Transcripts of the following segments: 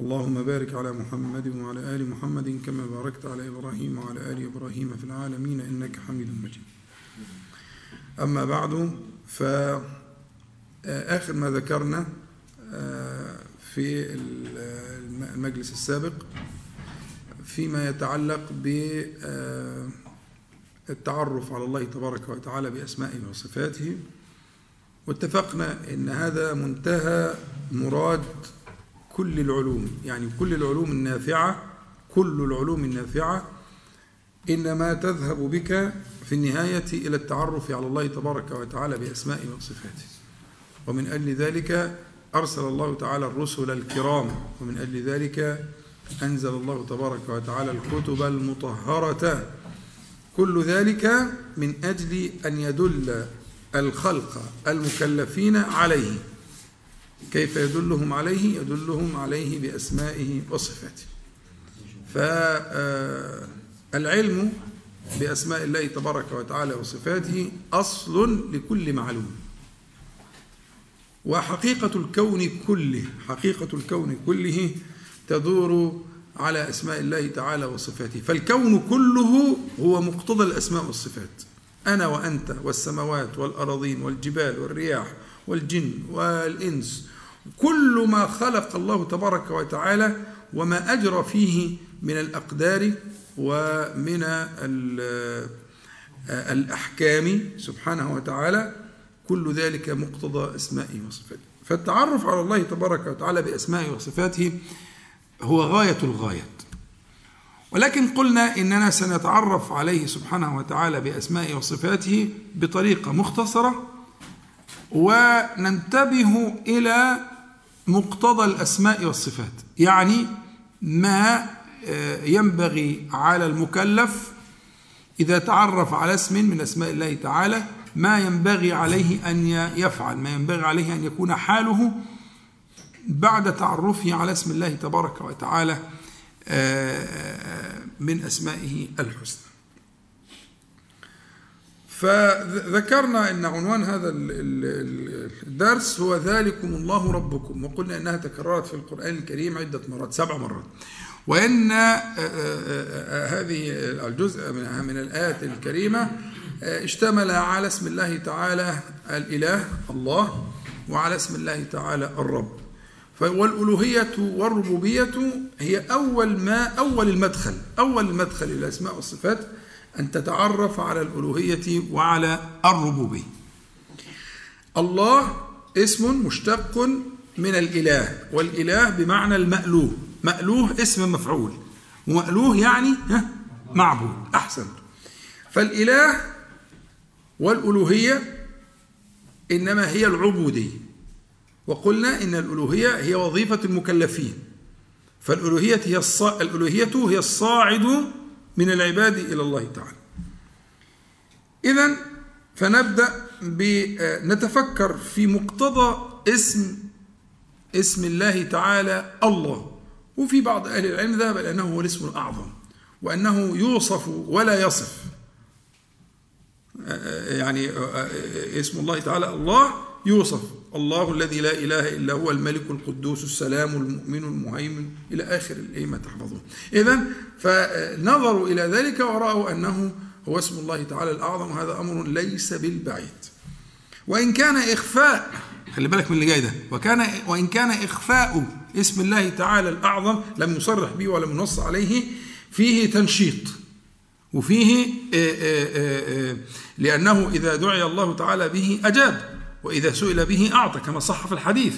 اللهم بارك على محمد وعلى آل محمد كما باركت على إبراهيم وعلى آل إبراهيم في العالمين إنك حميد مجيد. أما بعد فآخر ما ذكرنا في المجلس السابق فيما يتعلق بالتعرف على الله تبارك وتعالى بأسمائه وصفاته واتفقنا أن هذا منتهى مراد كل العلوم يعني كل العلوم النافعة كل العلوم النافعة إنما تذهب بك في النهاية إلى التعرف على الله تبارك وتعالى بأسمائه وصفاته ومن أجل ذلك أرسل الله تعالى الرسل الكرام ومن أجل ذلك أنزل الله تبارك وتعالى الكتب المطهرة. كل ذلك من أجل أن يدل الخلق المكلفين عليه. كيف يدلهم عليه؟ يدلهم عليه بأسمائه وصفاته. فالعلم بأسماء الله تبارك وتعالى وصفاته أصل لكل معلوم. وحقيقة الكون كله حقيقة الكون كله تدور على أسماء الله تعالى وصفاته. فالكون كله هو مقتضى الأسماء والصفات. أنا وأنت والسماوات والأراضين والجبال والرياح والجن والإنس كل ما خلق الله تبارك وتعالى وما أجرى فيه من الأقدار ومن الأحكام سبحانه وتعالى كل ذلك مقتضى أسمائه وصفاته. فالتعرف على الله تبارك وتعالى بأسمائه وصفاته هو غاية الغايات. ولكن قلنا إننا سنتعرف عليه سبحانه وتعالى بأسمائه وصفاته بطريقة مختصرة وننتبه إلى مقتضى الأسماء والصفات. يعني ما ينبغي على المكلف إذا تعرف على اسم من أسماء الله تعالى ما ينبغي عليه أن يفعل ما ينبغي عليه أن يكون حاله بعد تعرفه على اسم الله تبارك وتعالى من أسمائه الحسنى. فذكرنا إن عنوان هذا الدرس هو ذلكم الله ربكم وقلنا إنها تكررت في القرآن الكريم عدة مرات سبع مرات. وإن هذه الجزء من الآيات الكريمة اشتمل على اسم الله تعالى الإله الله وعلى اسم الله تعالى الرب. والالوهيه والربوبية هي أول ما أول المدخل أول المدخل إلى الاسماء والصفات أن تتعرف على الألوهية وعلى الربوبية. الله اسم مشتق من الإله والإله بمعنى المألوه. مألوه اسم مفعول. ومألوه يعني معبود أحسن. فالإله والألوهية إنما هي العبودية. وقلنا إن الألوهية هي وظيفة المكلفين. فالألوهية هي. الألوهية هي الصاعد من العباد إلى الله تعالى. إذا فنبدأ بنتفكر في مقتضى اسم اسم الله تعالى الله. وفي بعض أهل العلم ذهب إلى أنه هو الاسم الأعظم وأنه يوصف ولا يصف. يعني اسم الله تعالى الله يوصف. الله الذي لا إله إلا هو الملك القدوس السلام المؤمن المهيمن إلى آخر ما تحفظون. إذا فنظروا إلى ذلك ورأوا أنه هو اسم الله تعالى الأعظم. وهذا أمر ليس بالبعيد. وإن كان إخفاء خلي بالك من اللي جاي ده. وكان وإن كان إخفاء اسم الله تعالى الأعظم لم يصرح به ولم ينص عليه فيه تنشيط. وفيه لأنه إذا دعي الله تعالى به أجاب. وإذا سئل به أعطى كما صح في الحديث.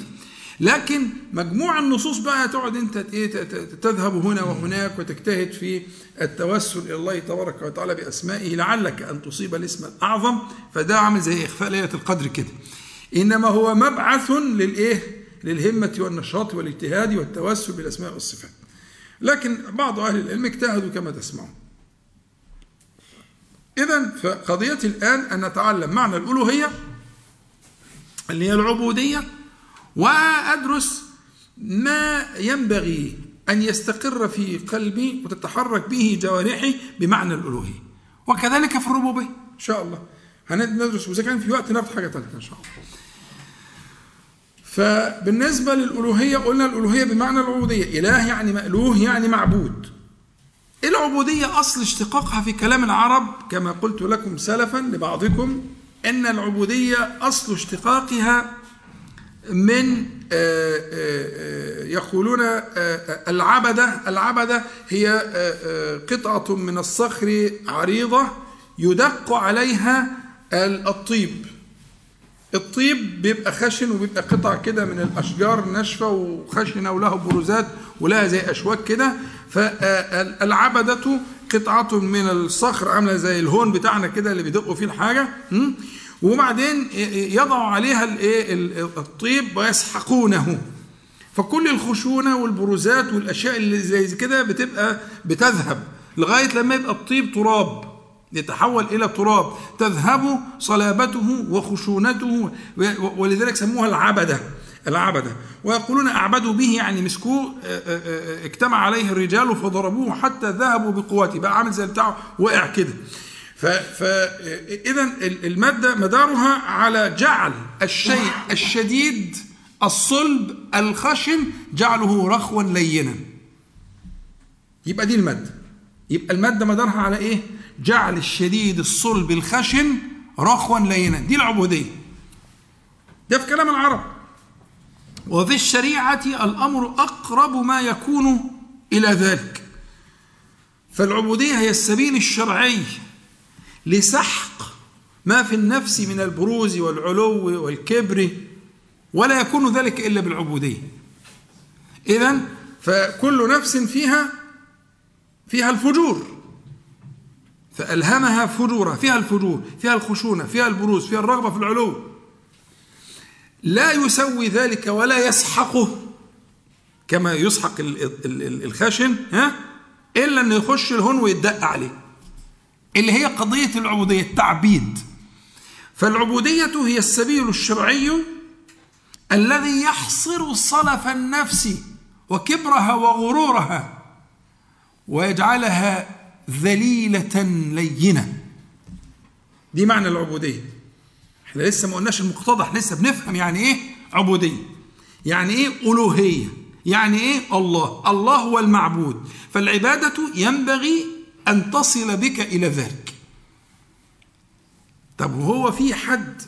لكن مجموع النصوص بقى تقعد أنت تذهب هنا وهناك وتجتهد في التوسل إلى الله تبارك وتعالى بأسمائه لعلك أن تصيب الاسم الأعظم فده عامل زي إخفاء ليلة القدر كده. إنما هو مبعث للإيه؟ للهمة والنشاط والاجتهاد والتوسل بالأسماء والصفات. لكن بعض أهل العلم اجتهدوا كما تسمعون. إذا فقضيتي الآن أن نتعلم معنى الألوهية اللي هي العبودية وأدرس ما ينبغي أن يستقر في قلبي وتتحرك به جوارحي بمعنى الألوهية. وكذلك في الربوبية إن شاء الله. هندرس وإذا في وقت نفتح حاجة ثالثة إن شاء الله. فبالنسبة للألوهية قلنا الألوهية بمعنى العبودية. إله يعني مألوه يعني معبود. العبودية أصل اشتقاقها في كلام العرب كما قلت لكم سلفا لبعضكم أن العبودية أصل اشتقاقها من آه، آه، آه، يقولون العبدة العبدة هي قطعة من الصخر عريضة يدق عليها الطيب. الطيب بيبقى خشن وبيبقى قطع كده من الأشجار ناشفة وخشنة وله بروزات ولها زي أشواك كده. فالعبده قطعة من الصخر عاملة زي الهون بتاعنا كده اللي بيدقوا فيه الحاجة وبعدين يضعوا عليها الايه الطيب ويسحقونه. فكل الخشونة والبروزات والأشياء اللي زي كده بتبقى بتذهب لغاية لما يبقى الطيب تراب يتحول إلى تراب. تذهب صلابته وخشونته ولذلك سموها العبدة. العبدة ويقولون أعبدوا به يعني مسكوه اجتمع عليه الرجال فضربوه حتى ذهبوا بقوته. بقى عامل زي بتاعه وقع كده. فإذا المادة مدارها على جعل الشيء الشديد الصلب الخشن جعله رخوا لينا. يبقى دي المادة. يبقى المادة مدارها على إيه؟ جعل الشديد الصلب الخشن رخوا لينا. دي العبودية. ده في كلام العرب. وفي الشريعة الأمر أقرب ما يكون إلى ذلك. فالعبودية هي السبيل الشرعي لسحق ما في النفس من البروز والعلو والكبر ولا يكون ذلك إلا بالعبودية. إذا فكل نفس فيها فيها الفجور. فألهمها فجورها فيها الفجور فيها الخشونة فيها البروز فيها الرغبة في العلو. لا يسوي ذلك ولا يسحقه كما يسحق الخشن ها؟ إلا أنه يخش الهون ويدق عليه. اللي هي قضية العبودية التعبيد. فالعبودية هي السبيل الشرعي الذي يحصر صلف النفس وكبرها وغرورها ويجعلها ذليلة لينة. دي معنى العبودية. إحنا لسه ما قلناش المقتضى إحنا لسه بنفهم يعني إيه عبودية يعني إيه ألوهية يعني إيه الله الله هو المعبود. فالعبادة ينبغي أن تصل بك إلى ذلك. طب وهو في حد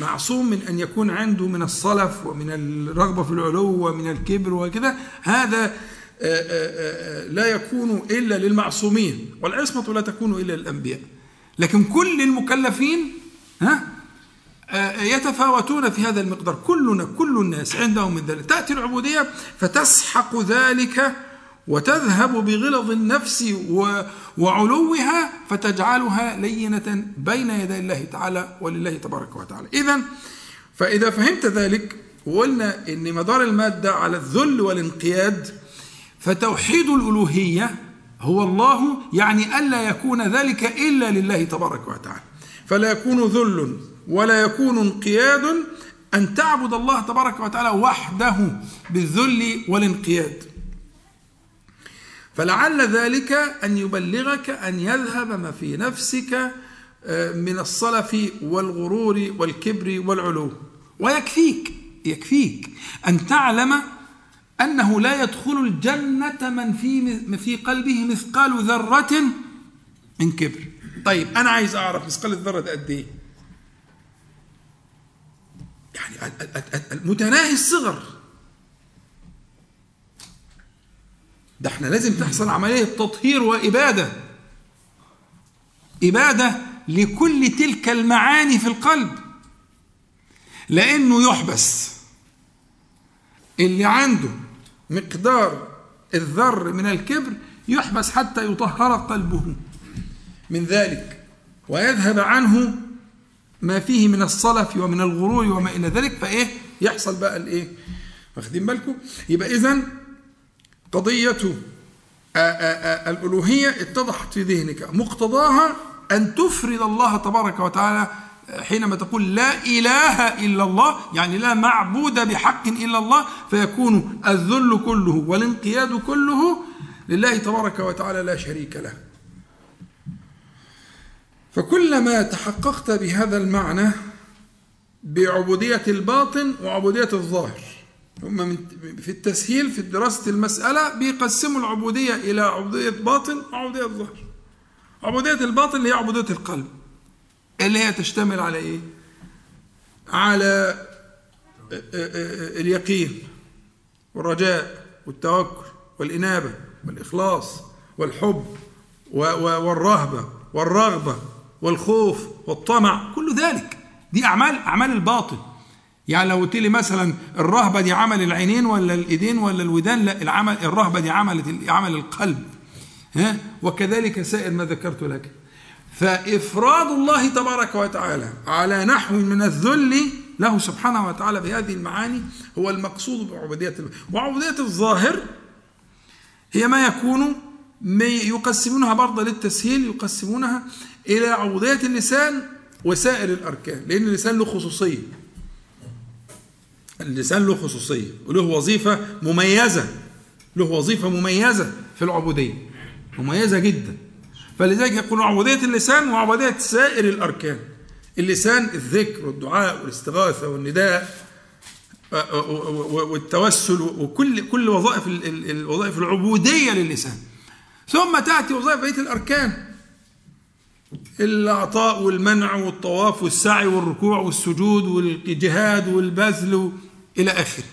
معصوم من أن يكون عنده من الصلف ومن الرغبة في العلو ومن الكبر وكذا هذا آه، آه، آه، لا يكون إلا للمعصومين. والعصمة لا تكون إلا للأنبياء. لكن كل المكلفين ها؟ يتفاوتون في هذا المقدار. كلنا كل الناس عندهم من ذلك. تأتي العبودية فتسحق ذلك وتذهب بغلظ النفس وعلوها فتجعلها لينة بين يدي الله تعالى ولله تبارك وتعالى. إذا فإذا فهمت ذلك وقلنا إن مدار المادة على الذل والانقياد فتوحيد الألوهية هو الله يعني ألا يكون ذلك إلا لله تبارك وتعالى. فلا يكون ذل ولا يكون انقياد أن تعبد الله تبارك وتعالى وحده بالذل والانقياد. فلعل ذلك أن يبلغك أن يذهب ما في نفسك آه، من الصلف والغرور والكبر والعلو. ويكفيك يكفيك أن تعلم أنه لا يدخل الجنة من في في قلبه مثقال ذرة من كبر. طيب أنا عايز أعرف مثقال الذرة ده قد إيه؟ يعني المتناهي الصغر. ده إحنا لازم تحصل عملية تطهير وإبادة. إبادة لكل تلك المعاني في القلب. لأنه يحبس. اللي عنده مقدار الذر من الكبر يحبس حتى يطهر قلبه. من ذلك ويذهب عنه ما فيه من الصلف ومن الغرور وما إلى ذلك فإيه؟ يحصل بقى الإيه؟ واخدين بالكم؟ يبقى إذن قضية الألوهية اتضحت في ذهنك مقتضاها أن تفرد الله تبارك وتعالى حينما تقول لا إله إلا الله يعني لا معبود بحق إلا الله فيكون الذل كله والانقياد كله لله تبارك وتعالى لا شريك له. فكلما تحققت بهذا المعنى بعبودية الباطن وعبودية الظاهر هم في التسهيل في دراسة المسألة بيقسموا العبودية إلى عبودية باطن وعبودية ظاهر عبودية الباطن اللي هي عبودية القلب اللي هي تشتمل على إيه؟ على اليقين والرجاء والتوكل والإنابة والإخلاص والحب والرهبة والرغبة والخوف والطمع كل ذلك. دي أعمال أعمال الباطن يعني لو قلت لي مثلا الرهبة دي عمل العينين ولا الإيدين ولا الودان لا العمل الرهبة دي عمل عمل القلب. ها؟ وكذلك سائر ما ذكرت لك. فإفراد الله تبارك وتعالى على نحو من الذل له سبحانه وتعالى بهذه المعاني هو المقصود بعبودية وعبودية الظاهر هي ما يكون يقسمونها برضه للتسهيل يقسمونها إلى عبودية اللسان وسائر الأركان لأن اللسان له خصوصية. اللسان له خصوصية وله وظيفة مميزة له وظيفة مميزة في العبودية. مميزة جدا. فلذلك يقول عبودية اللسان وعبودية سائر الأركان. اللسان الذكر والدعاء والاستغاثة والنداء والتوسل وكل كل وظائف الوظائف العبودية للسان ثم تأتي وظائف بقية الأركان. العطاء والمنع والطواف والسعي والركوع والسجود والجهاد والبذل إلى آخره.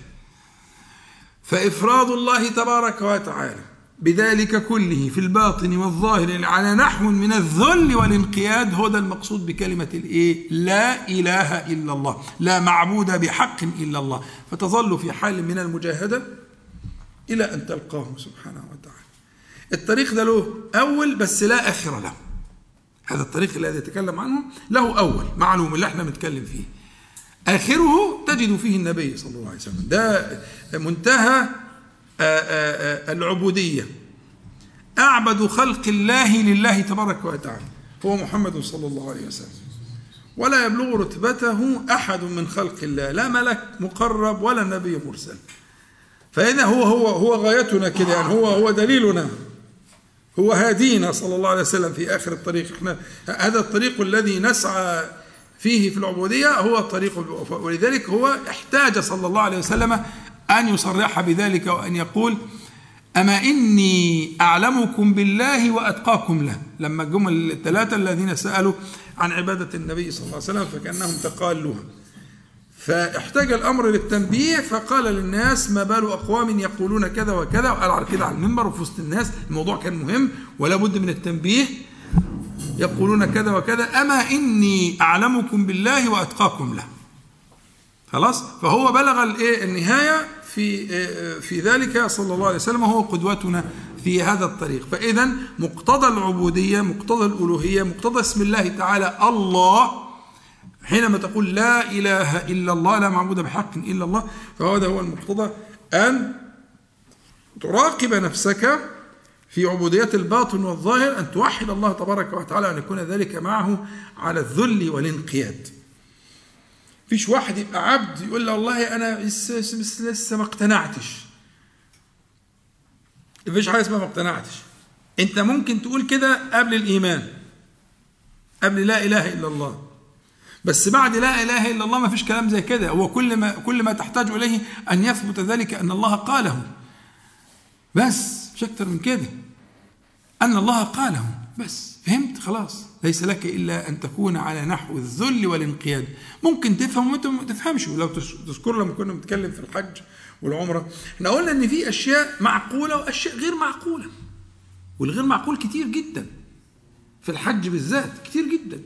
فإفراد الله تبارك وتعالى بذلك كله في الباطن والظاهر على نحو من الذل والانقياد هو ده المقصود بكلمة الإيه؟ لا إله إلا الله لا معبود بحق إلا الله. فتظل في حال من المجاهدة إلى أن تلقاه سبحانه وتعالى. الطريق ده له أول بس لا آخر له. هذا الطريق الذي يتكلم عنه له أول معلوم اللي إحنا بنتكلم فيه. آخره تجد فيه النبي صلى الله عليه وسلم. ده منتهى العبودية. أعبد خلق الله لله تبارك وتعالى. هو محمد صلى الله عليه وسلم. ولا يبلغ رتبته أحد من خلق الله. لا ملك مقرب ولا نبي مرسل. فإذا هو هو هو غايتنا كده يعني هو هو دليلنا. هو هادينا صلى الله عليه وسلم في آخر الطريق. إحنا هذا الطريق الذي نسعى فيه في العبودية هو الطريق ولذلك هو احتاج صلى الله عليه وسلم أن يصرح بذلك وأن يقول أما إني أعلمكم بالله وأتقاكم له. لما جم الثلاثة الذين سألوا عن عبادة النبي صلى الله عليه وسلم فكأنهم تقالوها. فاحتاج الأمر للتنبيه فقال للناس ما بال أقوام يقولون كذا وكذا وقال على كده على المنبر وفي وسط الناس الموضوع كان مهم ولا بد من التنبيه. يقولون كذا وكذا أما إني أعلمكم بالله وأتقاكم له. خلاص؟ فهو بلغ الإيه؟ النهاية في في ذلك صلى الله عليه وسلم وهو قدوتنا في هذا الطريق. فاذا مقتضى العبودية مقتضى الألوهية مقتضى اسم الله تعالى الله حينما تقول لا إله إلا الله لا معبود بحق إلا الله فهذا هو المقتضى أن تراقب نفسك في عبودية الباطن والظاهر أن توحد الله تبارك وتعالى أن يكون ذلك معه على الذل والانقياد. فيش واحد يبقى عبد يقول له والله أنا لسه ما اقتنعتش. مفيش حاجة اسمها ما اقتنعتش. أنت ممكن تقول كده قبل الإيمان. قبل لا إله إلا الله. بس بعد لا إله إلا الله ما فيش كلام زي كده. هو كل ما كل ما تحتاج إليه أن يثبت ذلك أن الله قاله. بس مش أكتر من كده. أن الله قاله. بس. فهمت؟ خلاص. ليس لك إلا أن تكون على نحو الذل والانقياد. ممكن تفهم وأنت ما تفهمش. ولو تذكر لما كنا بنتكلم في الحج والعمرة إحنا قلنا إن في أشياء معقولة وأشياء غير معقولة. والغير معقول كتير جدا. في الحج بالذات كتير جدا.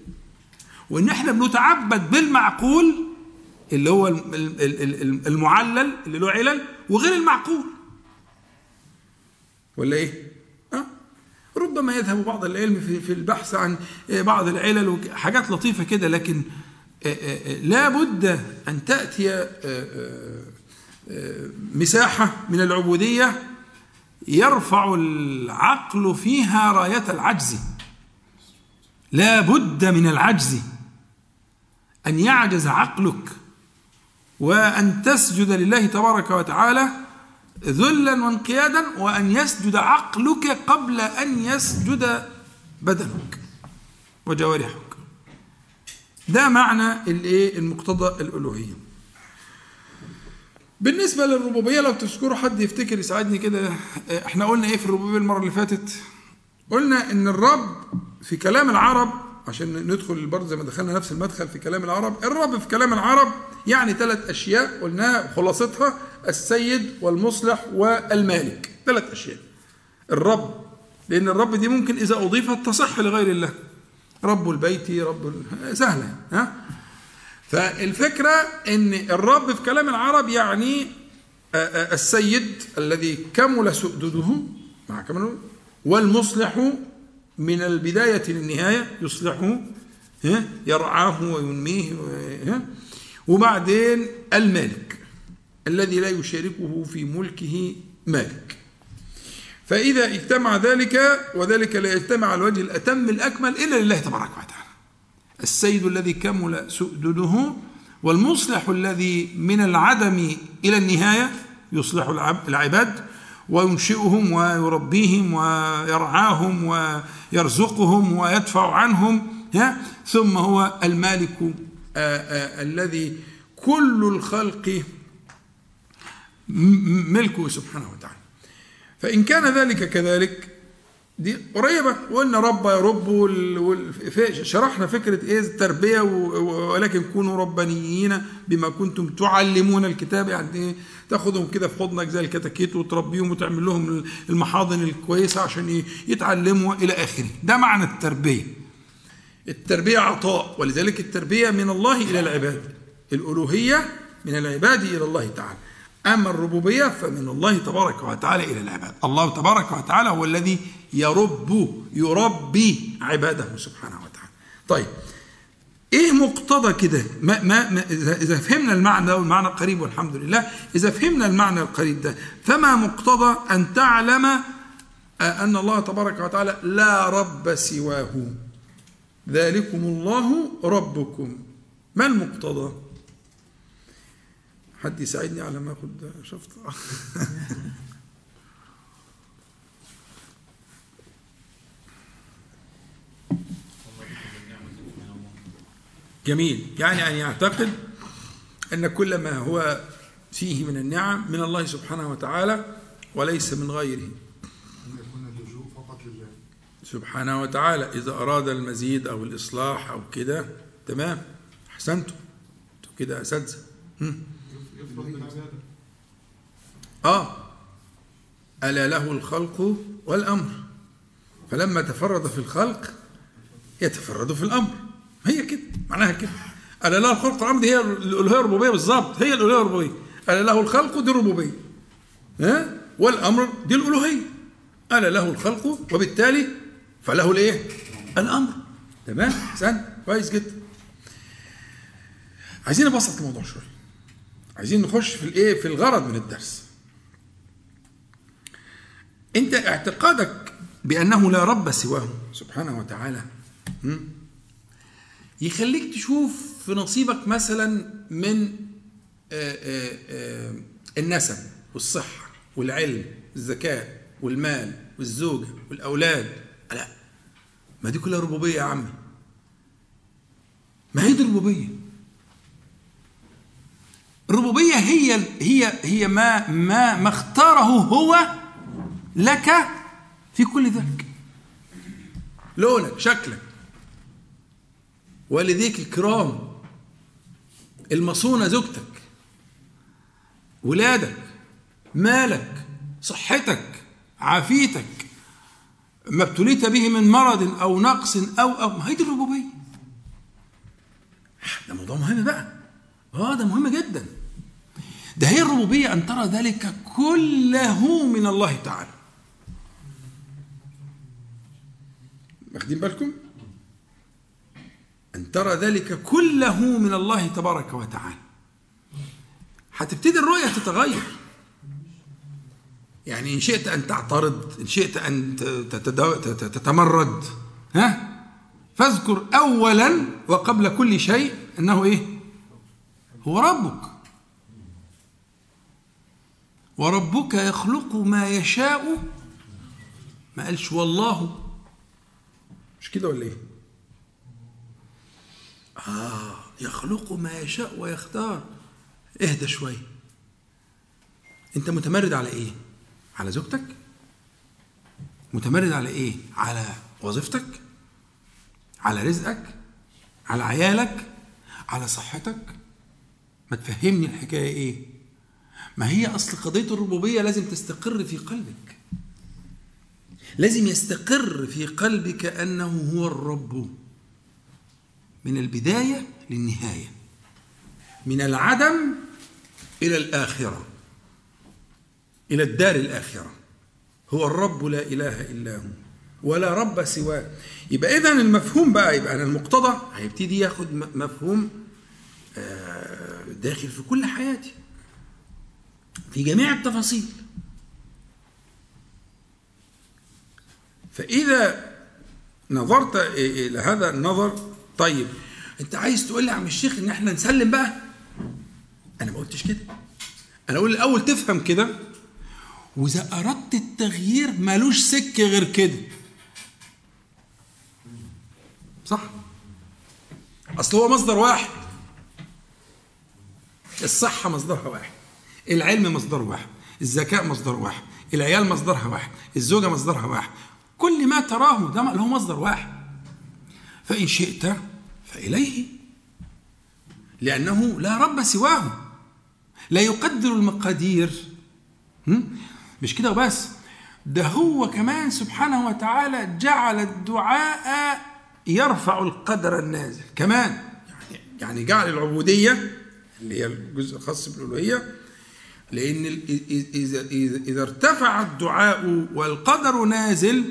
وإن إحنا بنتعبد بالمعقول اللي هو المعلل اللي له علل وغير المعقول ولا إيه؟ أه؟ ربما يذهب بعض العلم في البحث عن بعض العلل حاجات لطيفة كده لكن لا بد أن تأتي مساحة من العبودية يرفع العقل فيها راية العجز لا بد من العجز أن يعجز عقلك وأن تسجد لله تبارك وتعالى ذلا وانقيادا وأن يسجد عقلك قبل أن يسجد بدنك وجوارحك. ده معنى الإيه؟ المقتضى الألوهية. بالنسبة للربوبية لو تذكروا حد يفتكر يساعدني كده إحنا قلنا إيه في الربوبية المرة اللي فاتت؟ قلنا إن الرب في كلام العرب عشان ندخل برضه زي ما دخلنا نفس المدخل في كلام العرب. الرب في كلام العرب يعني ثلاث أشياء قلناها خلاصتها السيد والمصلح والمالك. ثلاث أشياء. الرب لأن الرب دي ممكن إذا أضيفت تصح لغير الله. رب البيت رب سهلة ها؟ فالفكرة إن الرب في كلام العرب يعني السيد الذي كمل سؤدده مع كمله والمصلح من البداية للنهاية يصلحه يرعاه وينميه وبعدين المالك الذي لا يشاركه في ملكه مالك فإذا اجتمع ذلك وذلك لا يجتمع على الوجه الأتم الأكمل إلا لله تبارك وتعالى. السيد الذي كمل سؤدده والمصلح الذي من العدم إلى النهاية يصلح العباد وينشئهم ويربيهم ويرعاهم ويرزقهم ويدفع عنهم ثم هو المالك الذي كل الخلق ملكه سبحانه وتعالى. فإن كان ذلك كذلك دي قريبة. وقلنا رب يرب شرحنا فكرة إيه؟ التربية ولكن كونوا ربانيين بما كنتم تعلمون الكتاب يعني إيه؟ تاخدهم كده في حضنك زي الكتاكيت وتربيهم وتعمل لهم المحاضن الكويسة عشان يتعلموا إلى آخره. ده معنى التربية. التربية عطاء ولذلك التربية من الله إلى العباد. الألوهية من العباد إلى الله تعالى. أما الربوبية فمن الله تبارك وتعالى إلى العباد. الله تبارك وتعالى هو الذي يرب يربي عباده سبحانه وتعالى. طيب إيه مقتضى كده؟ ما, ما, ما اذا فهمنا المعنى ده والمعنى قريب والحمد لله إذا فهمنا المعنى القريب ده فما مقتضى أن تعلم أن الله تبارك وتعالى لا رب سواه؟ ذلكم الله ربكم. ما المقتضى؟ حد يساعدني على ما اخد شفت جميل. يعني أن يعتقد أن كل ما هو فيه من النعم من الله سبحانه وتعالى وليس من غيره. سبحانه وتعالى إذا أراد المزيد أو الإصلاح أو كده تمام؟ أحسنتم. أنتم كده أساتذة. آه. ألا له الخلق والأمر. فلما تفرد في الخلق يتفرد في الأمر. هي كده معناها كده. ألا له الخلق والأمر دي هي الألوهية الربوبية بالظبط هي الألوهية الربوبية. ألا له الخلق دي الربوبية. ها؟ والأمر دي الألوهية. ألا له الخلق وبالتالي فله الإيه؟ الأمر. تمام؟ سهل كويس جدا. عايزين نبسط الموضوع شوية. عايزين نخش في الإيه؟ في الغرض من الدرس. أنت اعتقادك بأنه لا رب سواه سبحانه وتعالى يخليك تشوف في نصيبك مثلا من النسب والصحة والعلم والذكاء والمال والزوجة والأولاد. لا ما دي كلها ربوبية يا عمي. ما هي دي الربوبية؟ الربوبية هي هي هي ما ما ما اختاره هو لك في كل ذلك. لونك شكلك. والديك الكرام المصونة زوجتك ولادك مالك صحتك عافيتك ما ابتليت به من مرض أو نقص أو أو ما هي دي الربوبية. ده موضوع مهم بقى. آه ده مهم جدا. ده هي الربوبية أن ترى ذلك كله من الله تعالى. واخدين بالكم؟ أن ترى ذلك كله من الله تبارك وتعالى. هتبتدي الرؤية تتغير. يعني إن شئت أن تعترض إن شئت أن تتمرد ها؟ فاذكر أولا وقبل كل شيء أنه إيه؟ هو ربك. وربك يخلق ما يشاء. ما قالش والله. مش كده ولا إيه؟ آه يخلق ما يشاء ويختار. اهدى شوية انت متمرد على إيه؟ على زوجتك؟ متمرد على إيه؟ على وظيفتك؟ على رزقك؟ على عيالك؟ على صحتك؟ ما تفهمني الحكاية إيه؟ ما هي اصل قضية الربوبية لازم تستقر في قلبك. لازم يستقر في قلبك أنه هو الرب. من البداية للنهاية. من العدم إلى الآخرة. إلى الدار الآخرة. هو الرب لا إله إلا هو. ولا رب سواه. يبقى اذا المفهوم بقى يبقى أنا المقتضى هيبتدي ياخد مفهوم آه، داخل في كل حياتي. في جميع التفاصيل. فإذا نظرت إلى هذا النظر طيب أنت عايز تقول لي يا عم الشيخ إن إحنا نسلم بقى؟ أنا ما قلتش كده. أنا أقول الأول تفهم كده. وإذا أردت التغيير مالوش سكة غير كده. صح؟ أصل هو مصدر واحد. الصحة مصدرها واحد. العلم مصدره واحد. الذكاء مصدره واحد. العيال مصدرها واحد. الزوجة مصدرها واحد. كل ما تراه ده له مصدر واحد. فإن شئت فإليه. لأنه لا رب سواه. لا يقدر المقادير. مش كده وبس. ده هو كمان سبحانه وتعالى جعل الدعاء يرفع القدر النازل. كمان. يعني يعني جعل العبودية اللي هي الجزء الخاص بالألوهية لأن إذا إذا ارتفع الدعاء والقدر نازل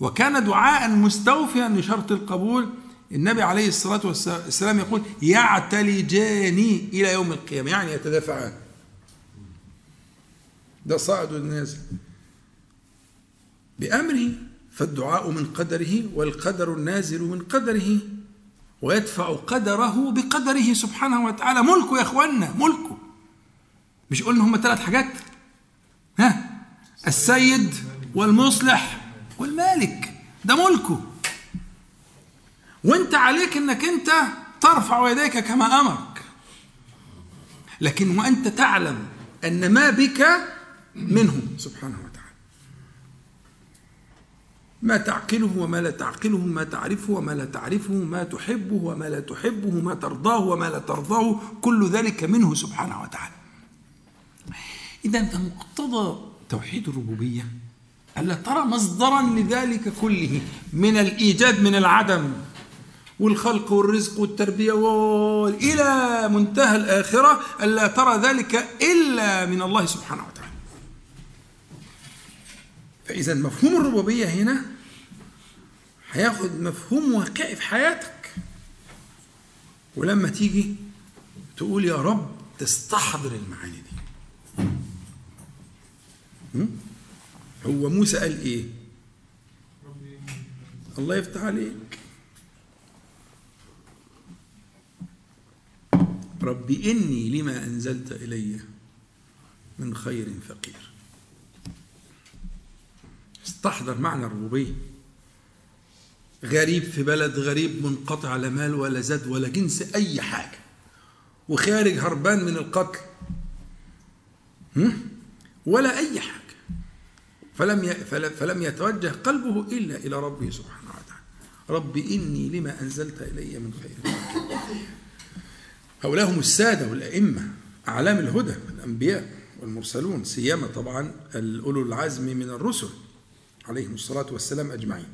وكان دعاء مستوفيا لشرط القبول النبي عليه الصلاة والسلام يقول يعتلجان إلى يوم القيامة. يعني يتدافعان ده صاعد ونازل بأمره فالدعاء من قدره والقدر النازل من قدره ويدفع قدره بقدره سبحانه وتعالى. ملكه يا اخوانا ملكه. مش قلنا هم ثلاث حاجات؟ ها؟ السيد والمصلح والمالك. ده ملكه. وانت عليك انك انت ترفع يديك كما امرك. لكن وانت تعلم ان ما بك منه. سبحانه وتعالى. ما تعقله وما لا تعقله ما تعرفه وما لا تعرفه ما تحبه وما لا تحبه ما ترضاه وما لا ترضاه كل ذلك منه سبحانه وتعالى. إذا فمقتضى توحيد الربوبية. ألا ترى مصدرا لذلك كله من الإيجاد من العدم. والخلق والرزق والتربية إلى منتهى الآخرة ألا ترى ذلك إلا من الله سبحانه وتعالى. فإذا مفهوم الربوبية هنا هياخد مفهوم واقعي في حياتك. ولما تيجي تقول يا رب تستحضر المعاني دي. هو موسى قال إيه؟ الله يفتح عليك. رب إني لما أنزلت إلي من خير فقير. استحضر معنى الربوبية. غريب في بلد غريب منقطع لا مال ولا زاد ولا جنس أي حاجة. وخارج هربان من القتل ولا أي حاجة. فلم فلم يتوجه قلبه إلا إلى ربه سبحانه وتعالى. رب إني لما أنزلت إلي من خير هؤلاء هم السادة والأئمة أعلام الهدى الأنبياء والمرسلون سيما طبعا الأولو العزم من الرسل عليهم الصلاة والسلام أجمعين.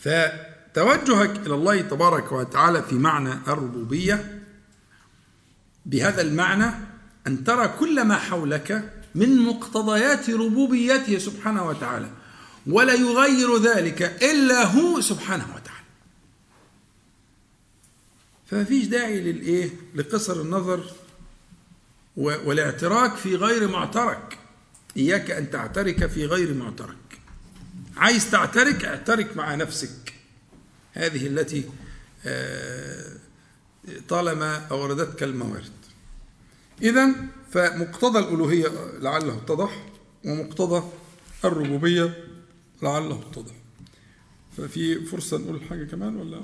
فتوجهك إلى الله تبارك وتعالى في معنى الربوبية. بهذا المعنى أن ترى كل ما حولك من مقتضيات ربوبيته سبحانه وتعالى ولا يغير ذلك إلا هو سبحانه وتعالى. فما فيش داعي للإيه؟ لقصر النظر والاعتراك في غير معترك. إياك أن تعترك في غير معترك. عايز تعترك اعترك مع نفسك. هذه التي آه، طالما أوردتك الموارد. إذا فمقتضى الألوهية لعله اتضح ومقتضى الربوبية لعله اتضح. ففي فرصة نقول حاجة كمان ولا؟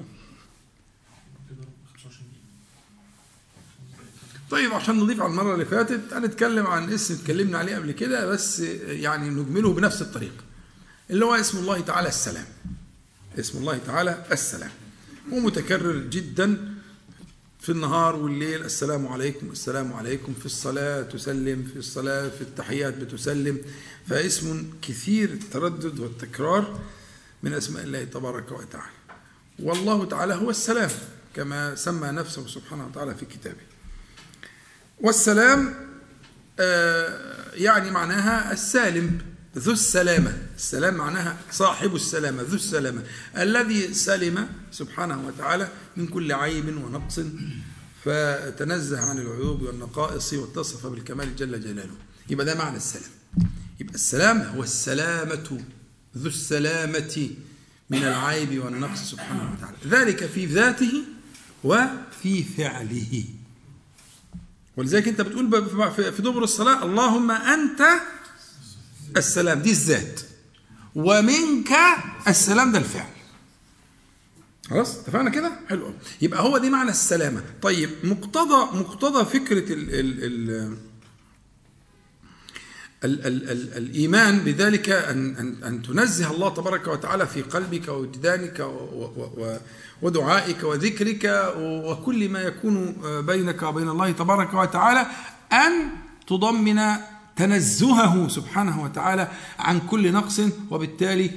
طيب عشان نضيف على المرة اللي فاتت هنتكلم عن اسم اتكلمنا عليه قبل كده بس يعني نجمله بنفس الطريقة اللي هو اسم الله تعالى السلام. اسم الله تعالى السلام. هو متكرر جدا في النهار والليل السلام عليكم السلام عليكم في الصلاة تسلم في الصلاة في التحيات بتسلم. فاسم كثير التردد والتكرار من أسماء الله تبارك وتعالى. والله تعالى هو السلام كما سمى نفسه سبحانه وتعالى في كتابه. والسلام آه، يعني معناها السالم ذو السلامة. السلام معناها صاحب السلامة ذو السلامة. الذي سلم سبحانه وتعالى من كل عيب ونقص فتنزه عن العيوب والنقائص واتصف بالكمال جل جلاله. يبقى ده معنى السلام. يبقى السلام هو السلامة ذو السلامة من العيب والنقص سبحانه وتعالى. ذلك في ذاته وفي فعله. ولذلك انت بتقول في دبر الصلاة اللهم أنت السلام. دي الذات. ومنك السلام ده الفعل. خلاص؟ اتفقنا كده؟ حلو يبقى هو دي معنى السلامة. طيب مقتضى مقتضى فكرة ال ال ال ال ال ال الإيمان بذلك أن, أن, أن تنزه الله تبارك وتعالى في قلبك ووجدانك ودعائك وذكرك وكل ما يكون بينك وبين الله تبارك وتعالى أن تضمن تنزهه سبحانه وتعالى عن كل نقص وبالتالي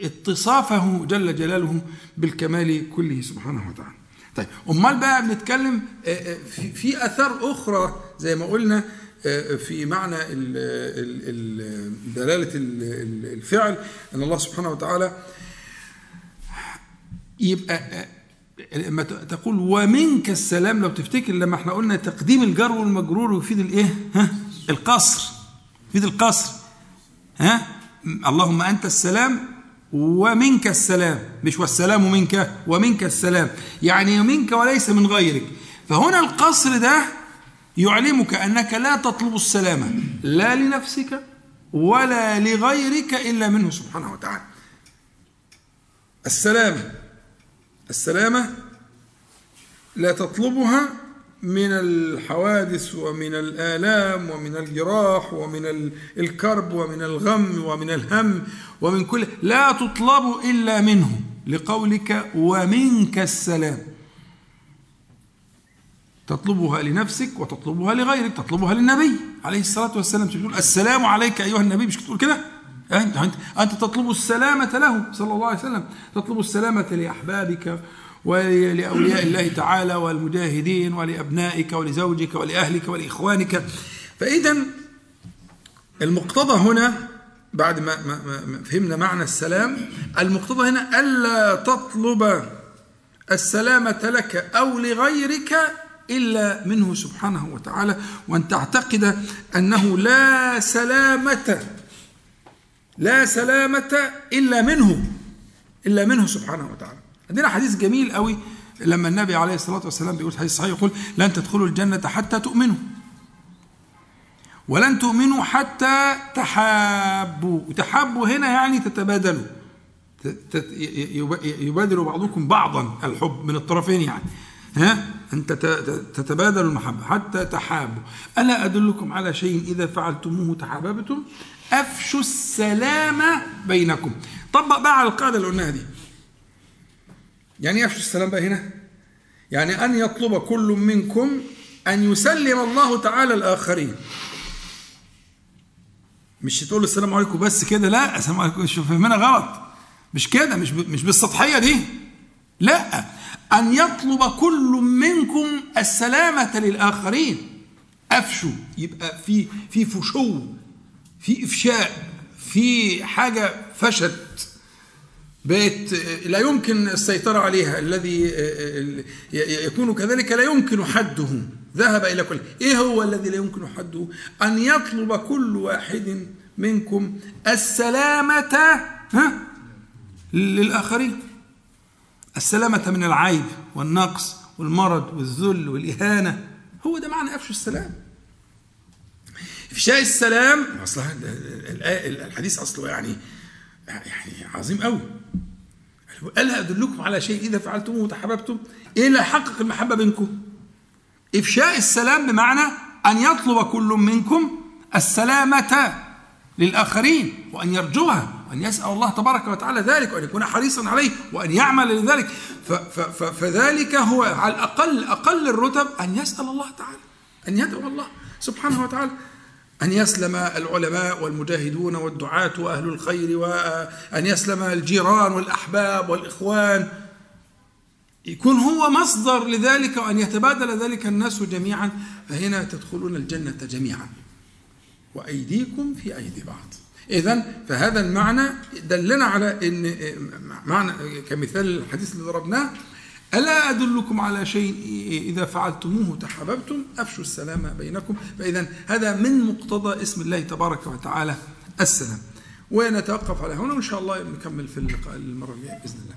اتصافه جل جلاله بالكمال كله سبحانه وتعالى. طيب أمال بقى بنتكلم في أثار أخرى زي ما قلنا في معنى دلالة الفعل أن الله سبحانه وتعالى يبقى لما تقول ومنك السلام لو تفتكر لما إحنا قلنا تقديم الجر والمجرور يفيد الإيه؟ ها؟ القصر يفيد القصر ها؟ اللهم أنت السلام ومنك السلام مش والسلام منك ومنك السلام يعني منك وليس من غيرك فهنا القصر ده يعلمك أنك لا تطلب السلامه لا لنفسك ولا لغيرك إلا منه سبحانه وتعالى. السلامه السلامة لا تطلبها من الحوادث ومن الآلام ومن الجراح ومن الكرب ومن الغم ومن الهم ومن كل لا تطلب إلا منه لقولك ومنك السلام. تطلبها لنفسك وتطلبها لغيرك تطلبها للنبي عليه الصلاة والسلام. تقول السلام عليك أيها النبي مش تقول كده؟ أنت, أنت, أنت تطلب السلامة له صلى الله عليه وسلم. تطلب السلامة لأحبابك ولأولياء الله تعالى والمجاهدين ولأبنائك ولزوجك ولأهلك ولإخوانك. فإذا المقتضى هنا بعد ما, ما, ما فهمنا معنى السلام المقتضى هنا ألا تطلب السلامة لك أو لغيرك إلا منه سبحانه وتعالى وأن تعتقد أنه لا سلامة لا سلامة إلا منه إلا منه سبحانه وتعالى. عندنا حديث جميل قوي لما النبي عليه الصلاة والسلام بيقول حديث صحيح يقول لن تدخلوا الجنة حتى تؤمنوا ولن تؤمنوا حتى تحابوا. وتحابوا هنا يعني تتبادلوا يبادل بعضكم بعضا الحب من الطرفين يعني. ها؟ أن تتبادلوا المحبة حتى تحابوا. ألا أدلكم على شيء إذا فعلتموه تحاببتم؟ أفشوا السلام بينكم. طبق بقى على القاعدة اللي قلناها دي. يعني إيه أفشوا السلام بقى هنا؟ يعني أن يطلب كل منكم أن يسلم الله تعالى الآخرين. مش تقول السلام عليكم بس كده لا السلام عليكم شوف فهمنا غلط. مش كده مش مش بالسطحية دي. لا. أن يطلب كل منكم السلامة للآخرين. أفشوا. يبقى في في فشو في إفشاء في حاجة فشت. بقت لا يمكن السيطرة عليها. الذي يكون كذلك لا يمكن حده. ذهب إلى كل. إيه هو الذي لا يمكن حده؟ أن يطلب كل واحد منكم السلامة ها للآخرين. السلامة من العيب والنقص والمرض والذل والإهانة. هو ده معنى أفشوا السلام. إفشاء السلام أصلا الحديث أصله يعني يعني عظيم قوي ألا أدلكم على شيء إذا فعلتموه وتحببتم إيه اللي يحقق المحبة بينكم؟ إفشاء السلام بمعنى أن يطلب كل منكم السلامة للآخرين وأن يرجوها. وأن يسأل الله تبارك وتعالى ذلك وأن يكون حريصا عليه وأن يعمل لذلك. فذلك هو على الأقل أقل الرتب أن يسأل الله تعالى أن يدعو الله سبحانه وتعالى أن يسلم العلماء والمجاهدون والدعاة وأهل الخير وأن يسلم الجيران والأحباب والإخوان. يكون هو مصدر لذلك وأن يتبادل ذلك الناس جميعا. فهنا تدخلون الجنة جميعا. وأيديكم في أيدي بعض. إذا فهذا المعنى دلنا على أن معنى كمثال الحديث اللي ضربناه ألا أدلكم على شيء إذا فعلتموه تحاببتم؟ أفشوا السلام بينكم. فإذا هذا من مقتضى اسم الله تبارك وتعالى السلام. ونتوقف على هنا وإن شاء الله نكمل في اللقاء المرة الجاية بإذن الله.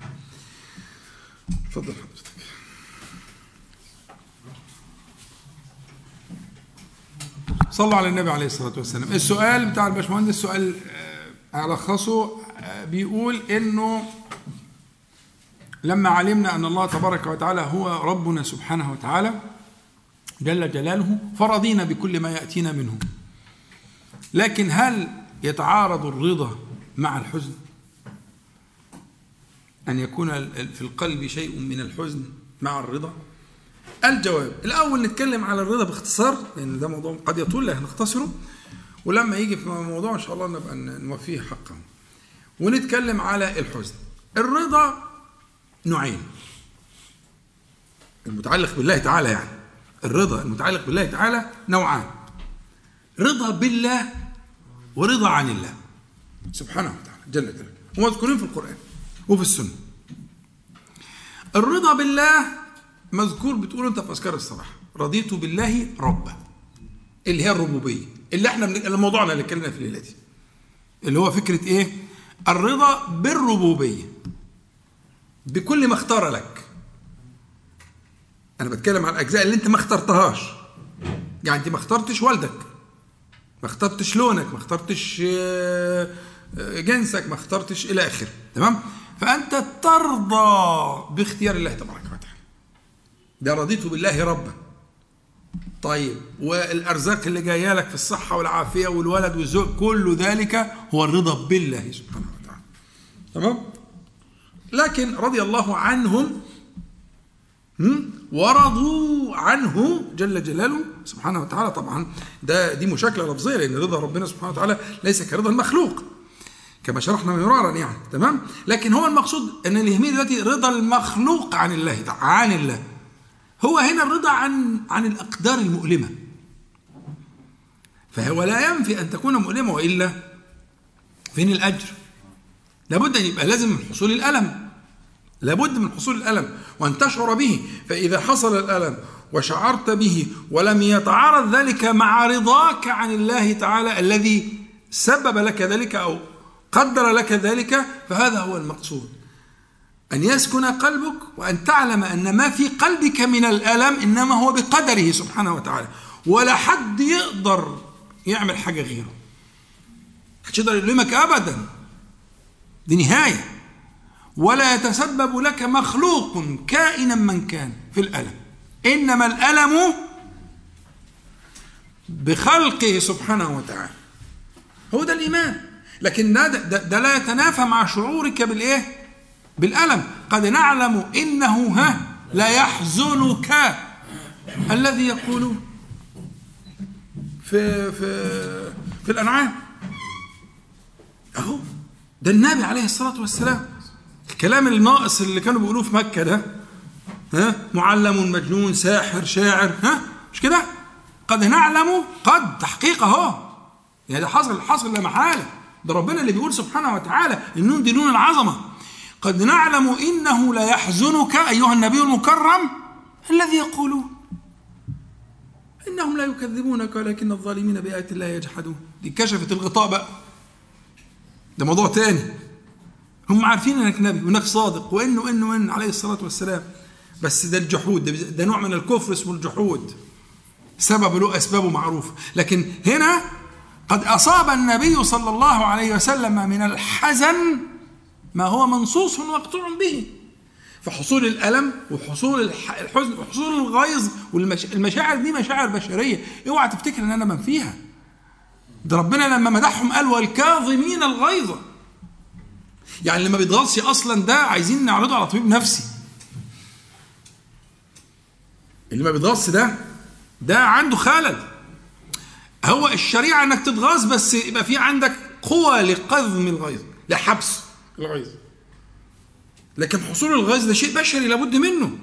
تفضل حضرتك صلوا على النبي عليه الصلاة والسلام. السؤال بتاع الباشمهندس سؤال آه، ألخصه آه، بيقول إنه لما علمنا أن الله تبارك وتعالى هو ربنا سبحانه وتعالى جل جلاله فرضينا بكل ما يأتينا منه. لكن هل يتعارض الرضا مع الحزن؟ أن يكون في القلب شيء من الحزن مع الرضا؟ الجواب. الأول نتكلم على الرضا باختصار لأن ده موضوع قد يطول لكن نختصره. ولما يجي في موضوع إن شاء الله نبقى نوفيه حقه. ونتكلم على الحزن. الرضا نوعين. المتعلق بالله تعالى يعني. الرضا المتعلق بالله تعالى نوعان. رضا بالله ورضا عن الله. سبحانه وتعالى جل جلاله. ومذكورين في القرآن وفي السنة. الرضا بالله مذكور بتقول انت في أذكار الصباح رضيت بالله ربا اللي هي الربوبية. اللي إحنا اللي موضوعنا اللي اتكلمنا في الليلة دي. اللي هو فكرة إيه؟ الرضا بالربوبية. بكل ما اختار لك. أنا بتكلم عن الأجزاء اللي انت ما اخترتهاش. يعني انت ما اخترتش والدك. ما اخترتش لونك. ما اخترتش آه، جنسك. ما اخترتش إلى آخره. تمام؟ فأنت ترضى باختيار الله تبارك وتعالى. ده رضيت بالله ربا. طيب والأرزاق اللي جاية لك في الصحة والعافية والولد والزوج كل ذلك هو الرضا بالله سبحانه وتعالى. تمام؟ لكن رضي الله عنهم ورضوا عنه جل جلاله سبحانه وتعالى. طبعا ده دي مشاكلة لفظية لأن رضا ربنا سبحانه وتعالى ليس كرضا المخلوق كما شرحنا مرارا يعني. تمام؟ لكن هو المقصود إن اللي يهمني دلوقتي رضا المخلوق عن الله عن الله. هو هنا الرضا عن عن الأقدار المؤلمة. فهو لا ينفي أن تكون مؤلمة وإلا فين الأجر؟ لابد أن يبقى لازم من حصول الألم. لابد من حصول الألم وأن تشعر به. فإذا حصل الألم وشعرت به ولم يتعارض ذلك مع رضاك عن الله تعالى الذي سبب لك ذلك أو قدر لك ذلك فهذا هو المقصود. أن يسكن قلبك وأن تعلم أن ما في قلبك من الألم إنما هو بقدره سبحانه وتعالى. ولا حد يقدر يعمل حاجة غيره. محدش يقدر يلومك أبدا. دي نهاية. ولا يتسبب لك مخلوق كائنا من كان في الألم. إنما الألم بخلقه سبحانه وتعالى. هو ده الإيمان. لكن ده, ده, ده لا يتنافى مع شعورك بالإيه؟ بالألم. قد نعلم إنه ها لا يحزنك الذي يقول في في في الأنعام. أهو ده النبي عليه الصلاة والسلام. الكلام الناقص اللي كانوا بيقولوه في مكة ده ها معلم مجنون ساحر شاعر ها مش كده؟ قد نعلم قد تحقيق أهو. يعني ده حصل حصل لا محاله ده ربنا اللي بيقول سبحانه وتعالى النون دي نون العظمة. قد نعلم إنه لا يحزنك أيها النبي المكرم الذي يقولون. إنهم لا يكذبونك ولكن الظالمين بآيات الله يجحدون. دي كشفت الغطاء بقى. ده موضوع تاني. هم عارفين إنك نبي وإنك صادق وإنه وانه وان عليه الصلاة والسلام. بس ده الجحود ده, ده نوع من الكفر اسمه الجحود. سبب له اسبابه معروفة. لكن هنا قد أصاب النبي صلى الله عليه وسلم من الحزن ما هو منصوص ومقطوع به. فحصول الألم وحصول الحزن وحصول الغيظ والمشاعر دي مشاعر بشرية. اوعى تفتكر إن أنا من فيها ده ربنا لما مدحهم قال والكاظمين الغيظ. يعني اللي ما بيتغلصش أصلا ده عايزين نعرضه على طبيب نفسي. اللي ما بيتغلص ده ده عنده خلل. هو الشريعة إنك تتغاظ بس يبقى في عندك قوة لقذم الغيظ لحبس. الغيظ. لكن حصول الغيظ ده شيء بشري لابد منه.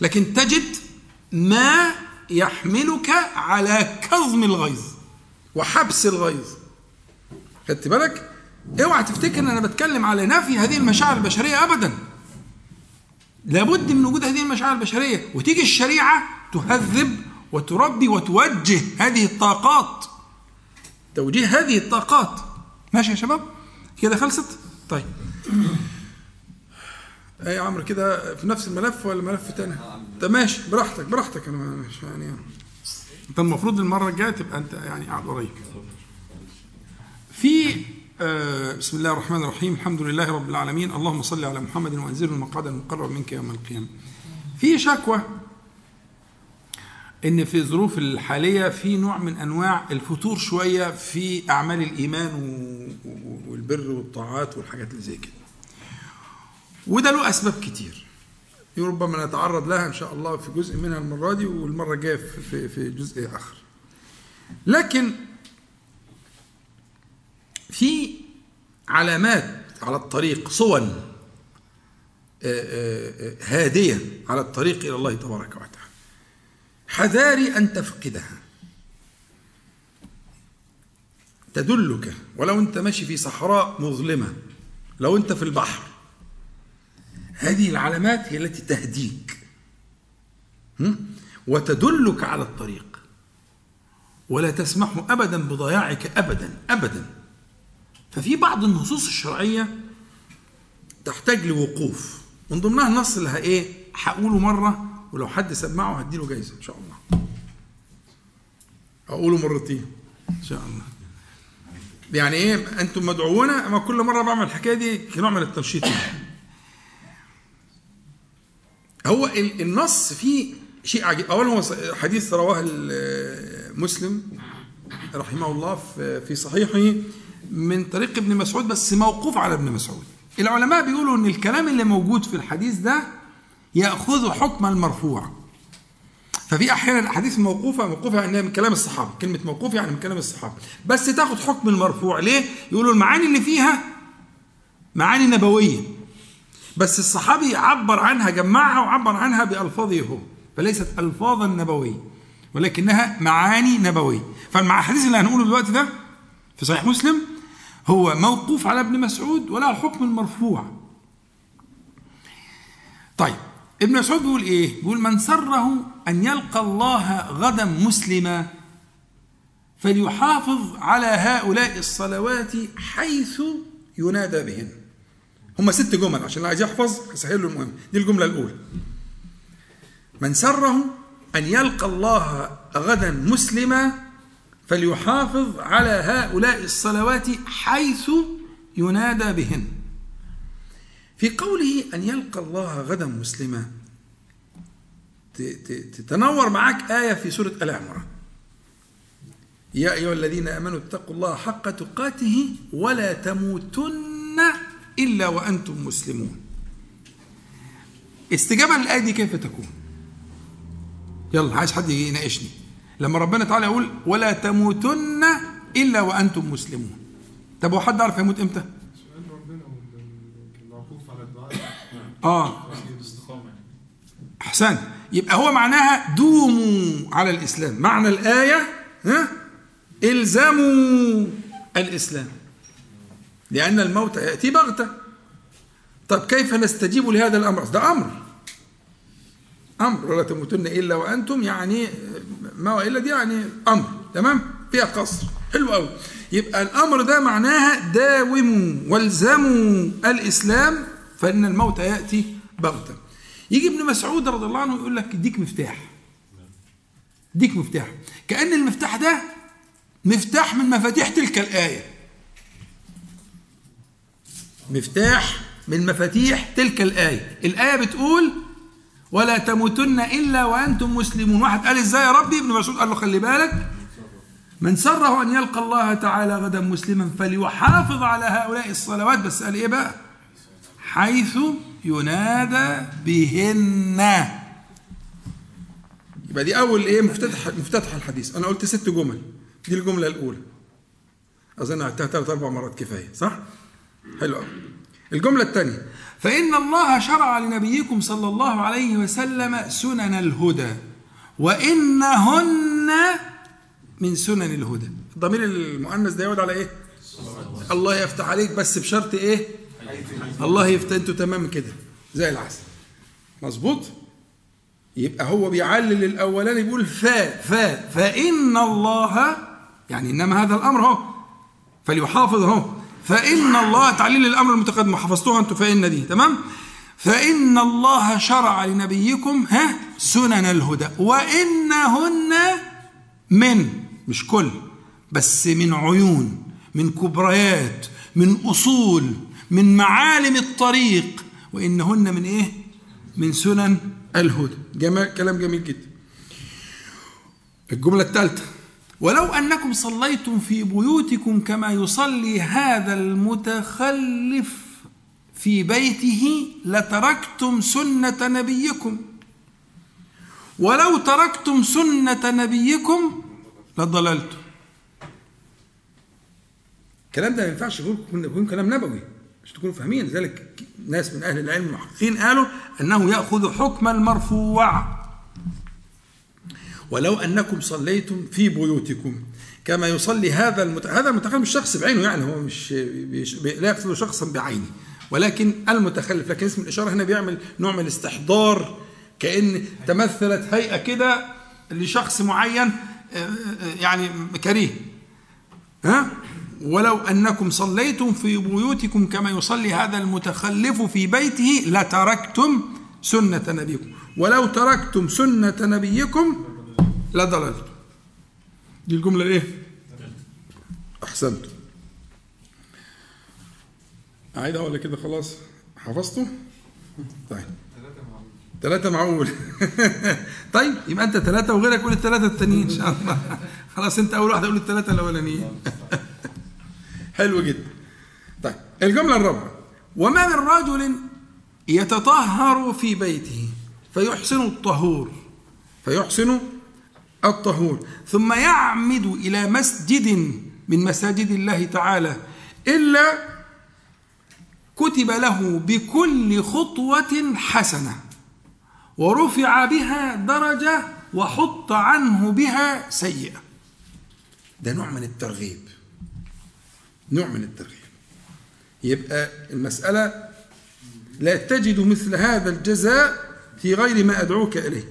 لكن تجد ما يحملك على كظم الغيظ وحبس الغيظ. خدت بالك؟ اوعى تفتكر إن أنا بتكلم على نفي هذه المشاعر البشرية ابدا. لابد من وجود هذه المشاعر البشرية وتيجي الشريعة تهذب وتربي وتوجه هذه الطاقات. توجيه هذه الطاقات. ماشي يا شباب؟ كده خلصت؟ طيب. إيه يا عمرو كده في نفس الملف ولا ملف تاني؟ طب ماشي براحتك براحتك أنا مش يعني. انت المفروض المرة الجاية تبقى انت يعني قاعد قريب في آه بسم الله الرحمن الرحيم الحمد لله رب العالمين اللهم صل على محمد وأنزله المقعد المقرب منك يوم القيامة. في شكوى إن في الظروف الحالية في نوع من أنواع الفتور شوية في أعمال الإيمان والبر والطاعات والحاجات اللي زي كده. وده له أسباب كتير. ربما نتعرض لها إن شاء الله في جزء منها المرة دي والمرة الجاية في في جزء آخر. لكن في علامات على الطريق صون هادية على الطريق إلى الله تبارك وتعالى. حذاري أن تفقدها. تدلك. ولو أنت ماشي في صحراء مظلمة لو أنت في البحر هذه العلامات هي التي تهديك. وتدلك على الطريق. ولا تسمح ابدا بضياعك ابدا ابدا. ففي بعض النصوص الشرعية تحتاج لوقوف. من ضمنها النص اللي إيه؟ هقوله مرة ولو حد سمعه هديله جايزة إن شاء الله. أقوله مرتين إن شاء الله. يعني إيه؟ أنتم مدعوون؟ اما كل مرة بعمل الحكاية دي كنوع من التنشيط. هو النص فيه شيء عجيب. اولا هو حديث رواه مسلم رحمه الله في صحيحه من طريق ابن مسعود بس موقوف على ابن مسعود. العلماء بيقولوا إن الكلام اللي موجود في الحديث ده يأخذ حكم المرفوع. ففي أحيانا الأحاديث موقوفة موقوفة يعني من كلام الصحابة كلمة موقوف يعني من كلام الصحابة. بس تأخذ حكم المرفوع ليه؟ يقولوا المعاني اللي فيها معاني نبوية. بس الصحابي عبر عنها جمعها وعبر عنها بألفاظه هو فليست ألفاظا نبوية ولكنها معاني نبوية. فالحديث اللي هنقوله دلوقتي ده في صحيح مسلم هو موقوف على ابن مسعود ولا الحكم المرفوع. طيب ابن مسعود بيقول إيه؟ بيقول من سره أن يلقى الله غدا مسلما فليحافظ على هؤلاء الصلوات حيث ينادى بهن هم ست جمل عشان اللي عايز يحفظ هسهل له المهم. دي الجملة الأولى. من سره أن يلقى الله غدا مسلما فليحافظ على هؤلاء الصلوات حيث ينادى بهن في قوله أن يلقى الله غدا مسلما. تتنور معاك آية في سورة آل عمران يا أيها الذين آمنوا اتقوا الله حق تقاته ولا تموتن إلا وأنتم مسلمون. استجابة للآية دي كيف تكون؟ يلا عايز حد يناقشني. لما ربنا تعالى يقول ولا تموتن إلا وأنتم مسلمون. طب هو حد عارف يموت إمتى؟ آه. احسن يبقى هو معناها دوموا على الإسلام. معنى الآية ها؟ إلزموا الإسلام. لأن الموت يأتي بغتة. طب كيف نستجيب لهذا الأمر؟ ده أمر. أمر. ولا تموتن إلا وأنتم يعني ما والا دي يعني أمر. تمام؟ فيها قصر. حلو قوي يبقى الأمر ده معناها داوموا والزموا الإسلام فإن الموت يأتي بغتة. يجي ابن مسعود رضي الله عنه يقول لك إديك مفتاح. إديك مفتاح. كأن المفتاح ده مفتاح من مفاتيح تلك الآية. مفتاح من مفاتيح تلك الآية. الآية بتقول ولا تموتن إلا وأنتم مسلمون. واحد قال إزاي يا ربي؟ ابن مسعود قال له خلي بالك. من سره أن يلقى الله تعالى غدا مسلما فليحافظ على هؤلاء الصلوات. بس قال إيه بقى؟ حيث ينادى بهن. يبقى دي أول إيه مفتتح مفتتح الحديث. أنا قلت ست جمل. دي الجملة الأولى. أظن عدتها ثلاث أربع مرات كفاية صح؟ حلو قوي الجملة الثانية. فإن الله شرع لنبيكم صلى الله عليه وسلم سنن الهدى وإنهن من سنن الهدى. الضمير المؤنث ده يعود على إيه؟ الله يفتح عليك بس بشرط إيه؟ الله يفتح أنتوا تمام كده زي العسل. مظبوط؟ يبقى هو بيعلل الأولاني بيقول فا فا فإن الله يعني إنما هذا الأمر أهو فليحافظ أهو. فإن الله تعليل الأمر المتقدم حفظتوها أنتوا فإن دي تمام؟ فإن الله شرع لنبيكم ها سنن الهدى. وإنهن من مش كل بس من عيون من كبريات من أصول من معالم الطريق وإنهن من إيه؟ من سنن الهدى جمال كلام جميل جدا. الجملة الثالثة ولو أنكم صليتم في بيوتكم كما يصلي هذا المتخلف في بيته لتركتم سنة نبيكم. ولو تركتم سنة نبيكم لضللتم. الكلام ده ما ينفعش يكون كلام نبوي. مش تكونوا فاهمين. لذلك ناس من أهل العلم المحققين قالوا أنه يأخذ حكم المرفوع. ولو أنكم صليتم في بيوتكم كما يصلي هذا المت... هذا المتخلف مش شخص بعينه يعني هو مش بيش... لا يقصد شخصا بعينه. ولكن المتخلف لكن اسم الإشارة هنا بيعمل نوع من الاستحضار كأن تمثلت هيئة كده لشخص معين يعني كريه. ها؟ ولو أنكم صليتم في بيوتكم كما يصلي هذا المتخلف في بيته لتركتم سنة نبيكم. ولو تركتم سنة نبيكم لضللتم. دي الجملة إيه أحسنتم. اعيدها ولا كده خلاص؟ حفظته؟ طيب. ثلاثة معقول. طيب يبقى أنت ثلاثة وغيرك يقول الثلاثة التانيين إن شاء الله. خلاص أنت أول واحد يقول الثلاثة الأولانيين. حلو جدا. طيب الجملة الرابعة. وما من رجل يتطهر في بيته فيحسن الطهور فيحسن الطهور. ثم يعمد إلى مسجد من مساجد الله تعالى إلا كتب له بكل خطوة حسنة ورفع بها درجة وحط عنه بها سيئة. ده نوع من الترغيب. نوع من الترغيب. يبقى المسألة لا تجد مثل هذا الجزاء في غير ما أدعوك إليه.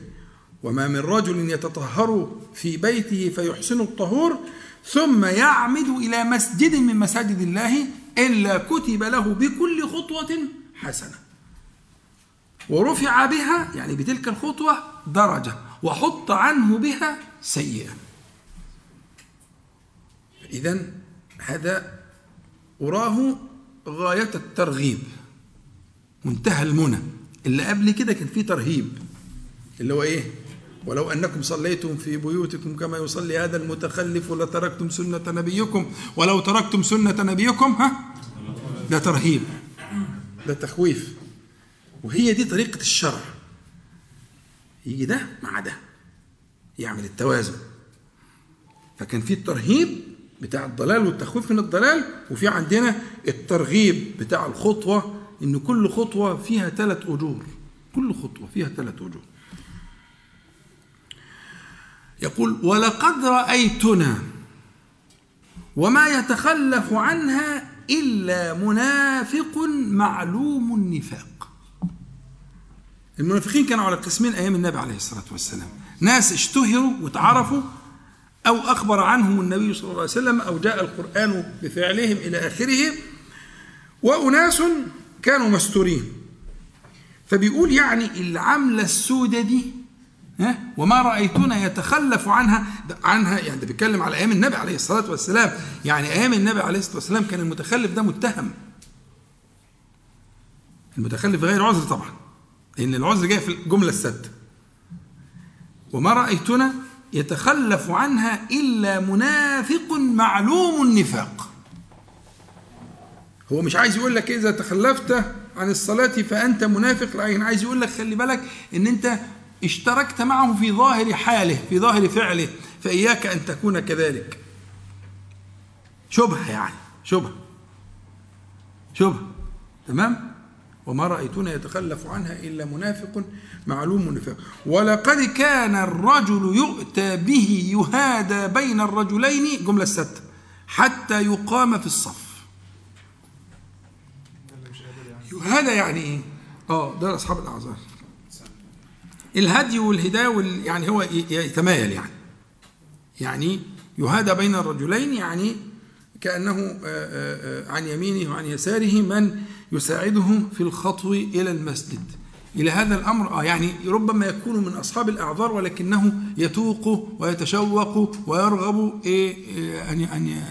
وما من رجل يتطهر في بيته فيحسن الطهور ثم يعمد إلى مسجد من مساجد الله إلا كتب له بكل خطوة حسنة. ورفع بها يعني بتلك الخطوة درجة وحط عنه بها سيئة. إذا هذا أراه غاية الترغيب. منتهى المنى. اللي قبل كده كان فيه ترهيب. اللي هو إيه؟ ولو أنكم صليتم في بيوتكم كما يصلي هذا المتخلف لتركتم سنة نبيكم. ولو تركتم سنة نبيكم ها؟ ده ترهيب. ده تخويف. وهي دي طريقة الشرع. يجي ده مع ده. يعمل التوازن. فكان في الترهيب بتاع الضلال والتخويف من الضلال وفي عندنا الترغيب بتاع الخطوة إن كل خطوة فيها ثلاث أجور. كل خطوة فيها ثلاث أجور. يقول ولقد رأيتنا وما يتخلف عنها إلا منافق معلوم النفاق. المنافقين كانوا على قسمين أيام النبي عليه الصلاة والسلام. ناس اشتهروا وتعرفوا أو أخبر عنهم النبي صلى الله عليه وسلم أو جاء القرآن بفعلهم إلى آخره وأناس كانوا مستورين. فبيقول يعني العملة السودة دي ها وما رأيتنا يتخلف عنها عنها يعني ده بيتكلم على أيام النبي عليه الصلاة والسلام. يعني أيام النبي عليه الصلاة والسلام كان المتخلف ده متهم. المتخلف غير عذر طبعا لأن العذر جاي في الجملة السادسة وما رأيتنا يتخلف عنها إلا منافق معلوم النفاق. هو مش عايز يقول لك إذا تخلفت عن الصلاة فأنت منافق لكن عايز يقول لك خلي بالك إن أنت اشتركت معه في ظاهر حاله في ظاهر فعله فإياك أن تكون كذلك. شبهة يعني شبهة شبهة تمام؟ وما رأيتنا يتخلف عنها إلا منافق معلوم النفاق ولقد كان الرجل يؤتى به يهادى بين الرجلين جملة ستة حتى يقام في الصف. يهادى يعني إيه؟ آه ده أصحاب الأعذار. الهدي والهداية وال يعني هو يتمايل يعني. يعني يهادى بين الرجلين يعني كأنه عن يمينه وعن يساره من يساعده في الخطو إلى المسجد. إلى هذا الأمر آه يعني ربما يكون من أصحاب الأعذار ولكنه يتوق ويتشوق ويرغب إيه أن أن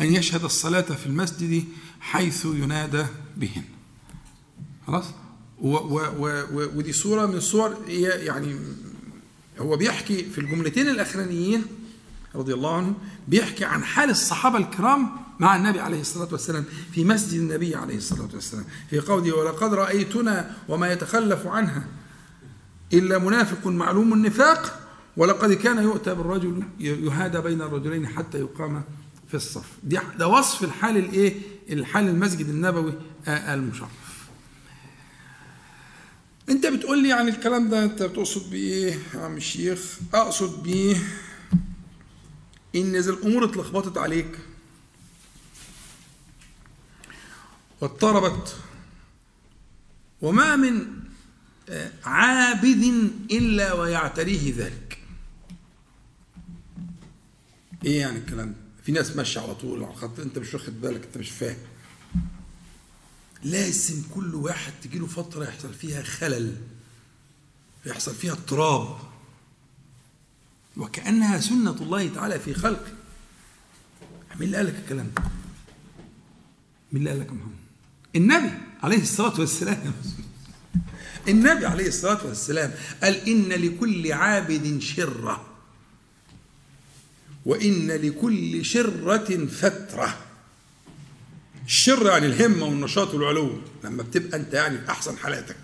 أن يشهد الصلاة في المسجد حيث ينادى بهن خلاص؟ ودي صوره من الصور يعني هو بيحكي في الجملتين الأخرانيين رضي الله عنه بيحكي عن حال الصحابة الكرام مع النبي عليه الصلاة والسلام في مسجد النبي عليه الصلاة والسلام في قوله ولقد رأيتنا وما يتخلف عنها إلا منافق معلوم النفاق ولقد كان يؤتى بالرجل يهادى بين الرجلين حتى يقام في الصف. ده وصف الحال الايه الحال المسجد النبوي المشرف. أنت بتقول لي عن الكلام ده أنت بتقصد بإيه يا عم الشيخ؟ أقصد بيه إن إذا الأمور اتلخبطت عليك واضطربت. وما من عابد إلا ويعتريه ذلك. إيه يعني الكلام ده؟ في ناس ماشية على طول على أنت مش واخد بالك أنت مش فاهم. لازم كل واحد تجي له فترة يحصل فيها خلل يحصل فيها اضطراب. وكأنها سنة الله تعالى في خلقه. مين اللي قال لك الكلام ده؟ مين اللي قال لك يا محمد؟ النبي عليه الصلاة والسلام. النبي عليه الصلاة والسلام قال إن لكل عابد شرة وإن لكل شرة فترة. الشر يعني الهمة والنشاط والعلو لما بتبقى أنت يعني في أحسن حالاتك.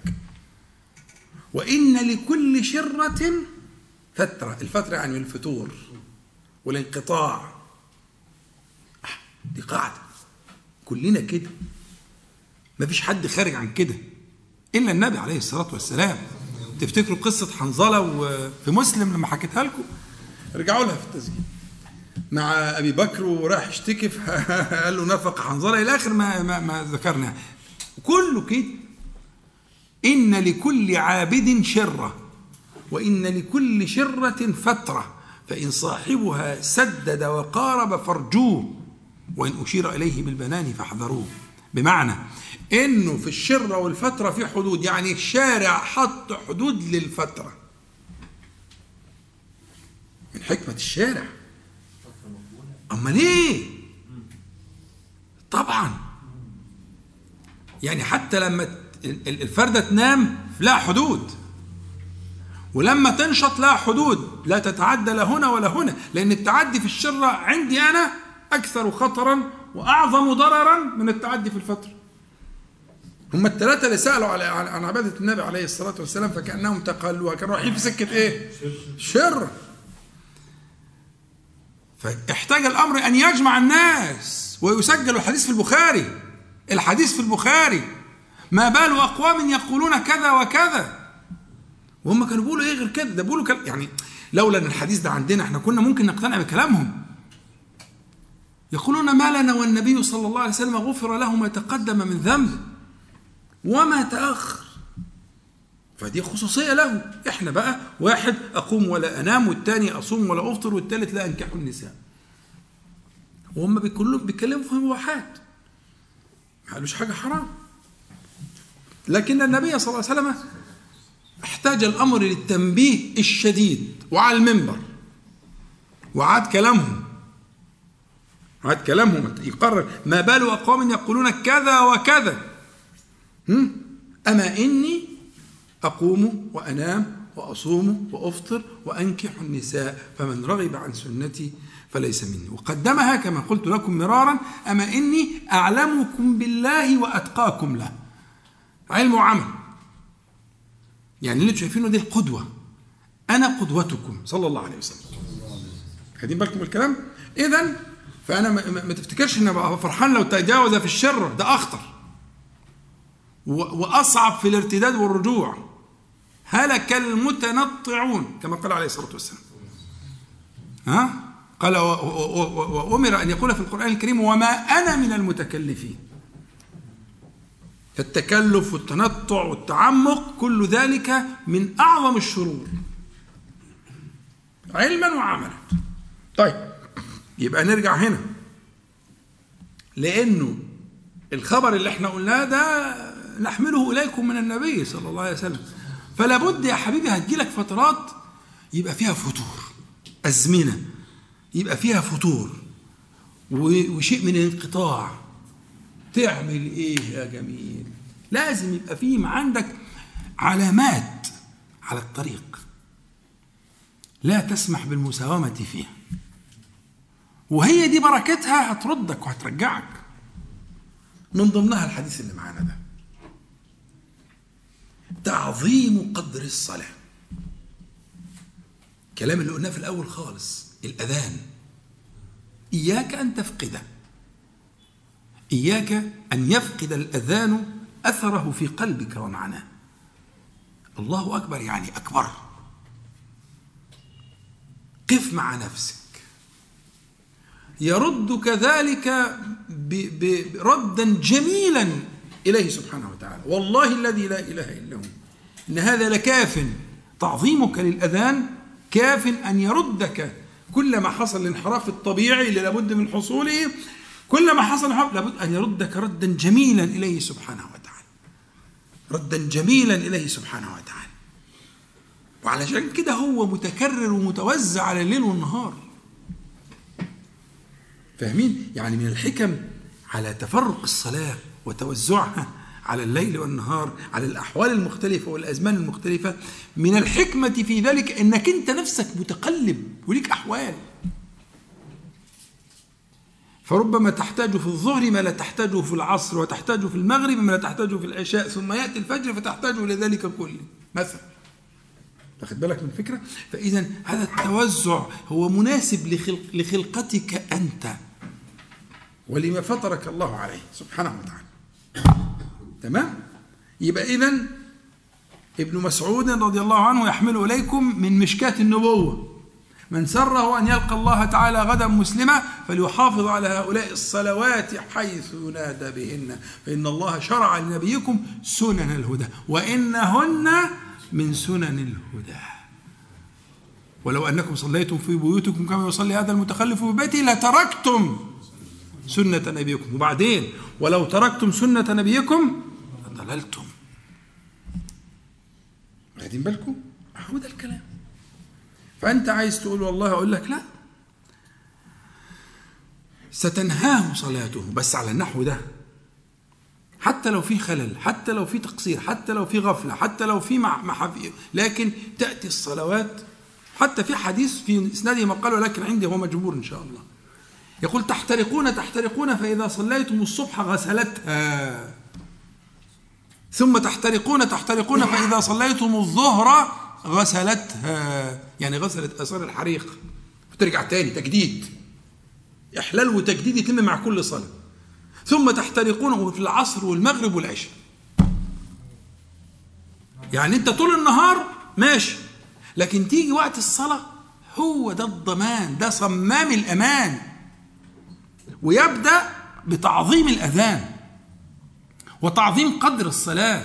وإن لكل شرة فترة. الفترة يعني الفتور والانقطاع. دي قاعدة. كلنا كده. ما فيش حد خارج عن كده إلا النبي عليه الصلاة والسلام. تفتكروا قصة حنظلة وفي مسلم لما حكيتها لكم؟ ارجعوا لها في التسجيل. مع أبي بكر وراح يشتكي قال له نفق حنظلة إلى آخر ما ما, ما ذكرنا. كله كده. إن لكل عابد شرة وإن لكل شرة فترة. فإن صاحبها سدد وقارب فارجوه وإن أشير إليه بالبنان فاحذروه. بمعنى إنه في الشرة والفترة في حدود يعني الشارع حط حدود للفترة. من حكمة الشارع. أمال إيه؟ طبعا. يعني حتى لما الفردة تنام لها حدود. ولما تنشط لها حدود لا تتعدى لا هنا ولا هنا لأن التعدي في الشرة عندي أنا أكثر خطرا وأعظم ضررا من التعدي في الفترة هم الثلاثة اللي سألوا على عن عبادة النبي عليه الصلاة والسلام فكأنهم تقلوها كانوا رايحين في سكة إيه؟ شر. فاحتاج الأمر أن يجمع الناس ويسجل الحديث في البخاري. الحديث في البخاري. ما بال أقوام يقولون كذا وكذا. وهم كانوا بيقولوا إيه غير كده؟ ده بيقولوا يعني لولا إن الحديث ده عندنا إحنا كنا ممكن نقتنع بكلامهم. يقولون ما لنا والنبي صلى الله عليه وسلم غفر له ما تقدم من ذنبه وما تأخر. فدي خصوصية له. إحنا بقى واحد أقوم ولا أنام والتاني أصوم ولا أفطر والتالت لا أنكح النساء. وهم كلهم بيتكلموا في مباحات. ما قالوش حاجة حرام. لكن النبي صلى الله عليه وسلم احتاج الأمر للتنبيه الشديد وعلى المنبر. وعاد كلامهم. عاد كلامهم. يقرر ما بال أقوام يقولون كذا وكذا. أما إني أقوم وأنام وأصوم وأفطر وأنكح النساء فمن رغب عن سنتي فليس مني. وقدمها كما قلت لكم مرارا أما إني أعلمكم بالله وأتقاكم له. علم وعمل. يعني اللي شايفينه دي القدوة. أنا قدوتكم. صلى الله عليه وسلم. خدين بالكم الكلام؟ إذا فأنا ما تفتكرش إن أبقى فرحان لو تجاوز في الشر ده أخطر. وأصعب في الارتداد والرجوع. هلك المتنطعون كما قال عليه الصلاة والسلام. ها؟ قال وأمر أن يقول في القرآن الكريم وما أنا من المتكلفين. التكلف والتنطع والتعمق كل ذلك من أعظم الشرور. علما وعملا. طيب. يبقى نرجع هنا. لأنه الخبر اللي إحنا قلناه ده نحمله إليكم من النبي صلى الله عليه وسلم. فلا بد يا حبيبي هتجيلك فترات يبقى فيها فتور أزمنة يبقى فيها فتور. وشيء من الانقطاع تعمل إيه يا جميل؟ لازم يبقى فيه عندك علامات على الطريق. لا تسمح بالمساومة فيها. وهي دي بركتها هتردك وهترجعك. من ضمنها الحديث اللي معانا ده. تعظيم قدر الصلاة. الكلام اللي قلناه في الأول خالص الأذان. إياك أن تفقده إياك أن يفقد الأذان أثره في قلبك ومعناه. الله أكبر يعني أكبر. قف مع نفسك. يردك ذلك ردا جميلا إليه سبحانه وتعالى. والله الذي لا إله إلا هو. إن هذا لكاف. تعظيمك للأذان كاف أن يردك. كلما حصل الانحراف الطبيعي اللي لابد من حصوله كلما حصل لابد أن يردك ردا جميلا إليه سبحانه وتعالى. ردا جميلا إليه سبحانه وتعالى. وعلشان كده هو متكرر ومتوزع على الليل والنهار. فاهمين؟ يعني من الحكم على تفرق الصلاة وتوزعها على الليل والنهار على الأحوال المختلفة والأزمان المختلفة. من الحكمة في ذلك أنك أنت نفسك متقلب وليك أحوال. فربما تحتاج في الظهر ما لا تحتاجه في العصر وتحتاج في المغرب ما لا تحتاجه في العشاء ثم يأتي الفجر فتحتاج إلى ذلك كله مثلا. واخد بالك من الفكرة؟ فإذا هذا التوزع هو مناسب لخلق لخلقتك أنت. ولما فطرك الله عليه. سبحانه وتعالى. تمام؟ يبقى إذا ابن مسعود رضي الله عنه يحمل إليكم من مشكاة النبوة. من سره أن يلقى الله تعالى غدا مسلما فليحافظ على هؤلاء الصلوات حيث ينادى بهن. فإن الله شرع لنبيكم سنن الهدى. وإنهن من سنن الهدى. ولو أنكم صليتم في بيوتكم كما يصلي هذا المتخلف في بيته لتركتم سنة نبيكم. وبعدين ولو تركتم سنة نبيكم ضللتم واخدين بالكم. هو ده الكلام. فأنت عايز تقول والله أقول لك لا. ستنهاه صلاته بس على النحو ده. حتى لو في خلل حتى لو في تقصير حتى لو في غفلة حتى لو في محافي لكن تأتي الصلوات. حتى في حديث في إسناده مقال ولكن عندي هو مجبور إن شاء الله. يقول تحترقون تحترقون فإذا صليتم الصبح غسلتها. ثم تحترقون تحترقون فإذا صليتم الظهر غسلتها. يعني غسلت آثار الحريق. وترجع تاني تجديد. إحلال وتجديد يتم مع كل صلاة. ثم تحترقون في العصر والمغرب والعشاء. يعني أنت طول النهار ماشي لكن تيجي وقت الصلاة هو ده الضمان ده صمام الأمان. ويبدأ بتعظيم الأذان وتعظيم قدر الصلاة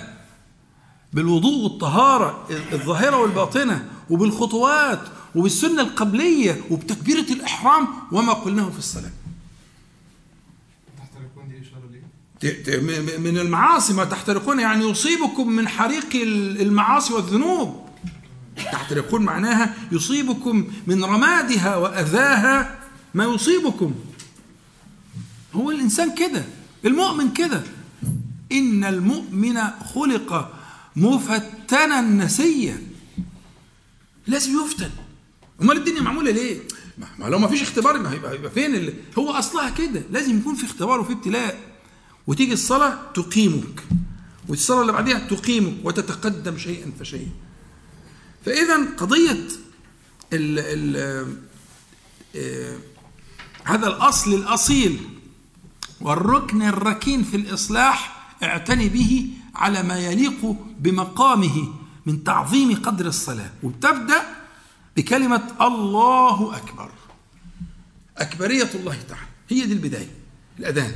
بالوضوء والطهارة الظاهرة والباطنة وبالخطوات وبالسنة القبلية وبتكبيرة الإحرام وما قلناه في الصلاة. تحترقون دي إشارة ليه؟ من المعاصي ما تحترقون يعني يصيبكم من حريق المعاصي والذنوب. تحترقون معناها يصيبكم من رمادها وأذاها ما يصيبكم. هو الإنسان كده المؤمن كده. إن المؤمن خلق مفتنا نسيا. لازم يفتن. أمال الدنيا معمولة ليه؟ ما لو ما فيش اختبار ما هيبقى, هيبقى فين اللي هو أصلها كده. لازم يكون في اختبار وفي ابتلاء. وتيجي الصلاة تقيمك. والصلاة اللي بعديها تقيمك وتتقدم شيئا فشيئا. فاذا قضية ال ال آه هذا الأصل الأصيل والركن الركين في الإصلاح اعتني به على ما يليق بمقامه من تعظيم قدر الصلاة وبتبدأ بكلمة الله أكبر. أكبرية الله تعالى هي دي البداية الأذان.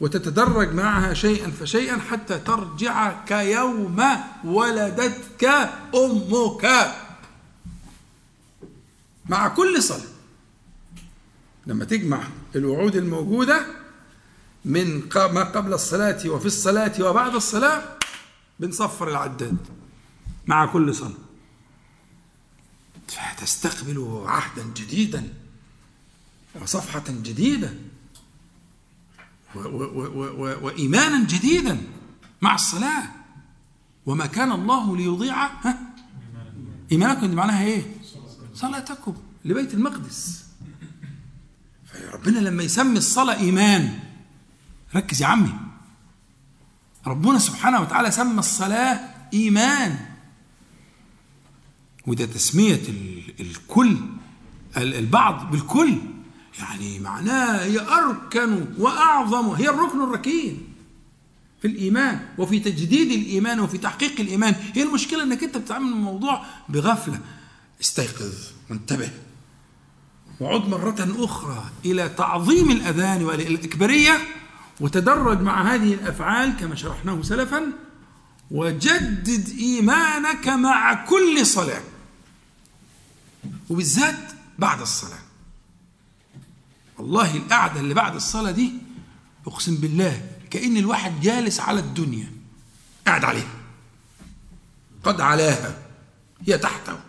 وتتدرج معها شيئا فشيئا حتى ترجع كيوم ولدتك أمك. مع كل صلاة لما تجمع الوعود الموجودة من ما قبل الصلاة وفي الصلاة وبعد الصلاة بنصفر العداد مع كل صلاة. فتستقبل عهدا جديدا وصفحة جديدة وإيمانا جديدا مع الصلاة. وما كان الله ليضيع إيمانكم دي معناها إيه؟ صلاتكم لبيت المقدس. فربنا لما يسمي الصلاة إيمان ركز يا عمي. ربنا سبحانه وتعالى سمى الصلاة إيمان. وده تسمية الكل البعض بالكل. يعني معناه هي أركن وأعظم هي الركن الركين في الإيمان وفي تجديد الإيمان وفي تحقيق الإيمان. هي المشكلة أنك أنت بتتعامل الموضوع بغفلة. استيقظ وانتبه. وعد مرة أخرى إلى تعظيم الأذان والإكبارية. وتدرج مع هذه الأفعال كما شرحناه سلفا وجدد إيمانك مع كل صلاة وبالذات بعد الصلاة. والله القعدة اللي بعد الصلاة دي أقسم بالله كأن الواحد جالس على الدنيا قاعد عليها قد علاها هي تحته.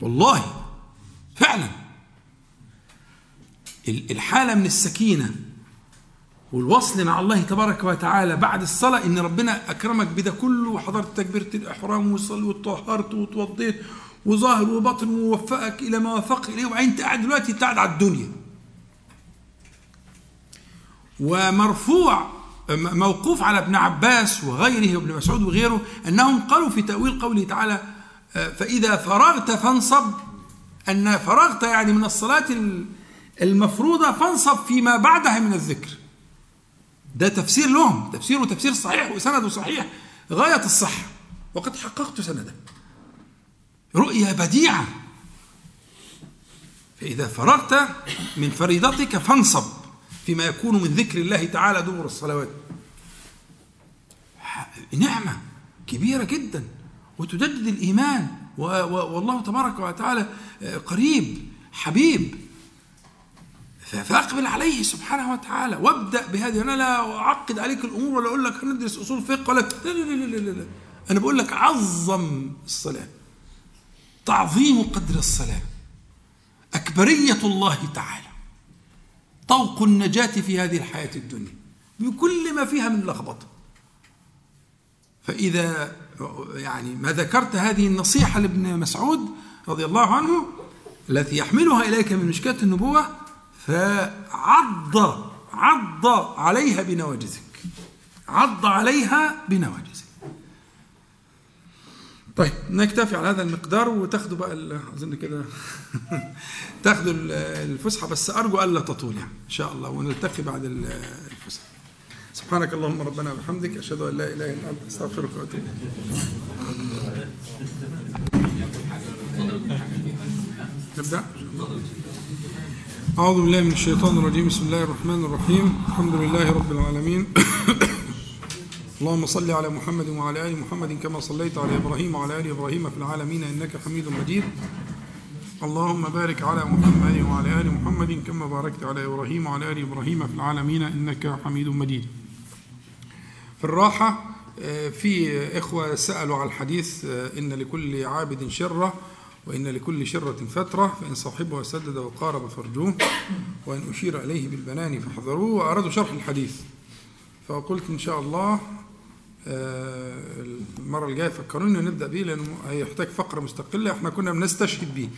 والله فعلا. الحالة من السكينة والوصل مع الله تبارك وتعالى بعد الصلاة إن ربنا أكرمك بده كله وحضرت تكبيرة الإحرام وصلي وطهرت وتوضيت وظاهر وباطن ووفقك إلى ما وفق إليه. وبعدين أنت قاعد دلوقتي أنت قاعد على الدنيا. ومرفوع موقوف على ابن عباس وغيره وابن مسعود وغيره أنهم قالوا في تأويل قوله تعالى فإذا فرغت فانصب أن فرغت يعني من الصلاة المفروضة فانصب فيما بعدها من الذكر. ده تفسير لهم تفسير وتفسير صحيح وسنده صحيح. غاية الصحة وقد حققت سنده. رؤية بديعة. فإذا فرغت من فريضتك فانصب فيما يكون من ذكر الله تعالى دبر الصلوات. نعمة كبيرة جدا. وتجدد الإيمان. والله تبارك وتعالى قريب حبيب. فأقبل عليه سبحانه وتعالى. وابدأ بهذه. أنا لا أعقد عليك الأمور ولا أقول لك هندرس أصول فقه ولا لا لا لا لا لا أنا بقول لك عظم الصلاة. تعظيم قدر الصلاة. أكبرية الله تعالى. طوق النجاة في هذه الحياة الدنيا. بكل ما فيها من لخبطة. فإذا يعني ما ذكرت هذه النصيحة لابن مسعود رضي الله عنه التي يحملها إليك من مشكاه النبوة فعض عض عليها بنواجذك عض عليها بنواجذك طيب نكتفي على هذا المقدار وتاخدوا بقى أظن كده. تاخدوا الفسحة بس أرجو ألا تطول يعني إن شاء الله ونلتقي بعد الفسحة. سبحانك اللهم ربنا وبحمدك أشهد أن لا إله إلا أنت أستغفرك وأتوب نبدأ؟ أعوذ بالله من الشيطان الرجيم. بسم الله الرحمن الرحيم. الحمد لله رب العالمين. اللهم صل على محمد وعلى آل محمد كما صليت على إبراهيم وعلى آل إبراهيم في العالمين إنك حميد مجيد. اللهم بارك على محمد وعلى آل محمد كما باركت على إبراهيم وعلى آل إبراهيم في العالمين إنك حميد مجيد. في الراحة آه، في إخوة سألوا على الحديث آه، إن لكل عابد شرة وإن لكل شرة فترة فإن صاحبها سدد وقارب فرجوه وإن أشير إليه بالبنان فاحذروه وأرادوا شرح الحديث. فقلت إن شاء الله آه، المرة الجاية فكروني نبدأ به لأنه هيحتاج فقرة مستقلة إحنا كنا بنستشهد به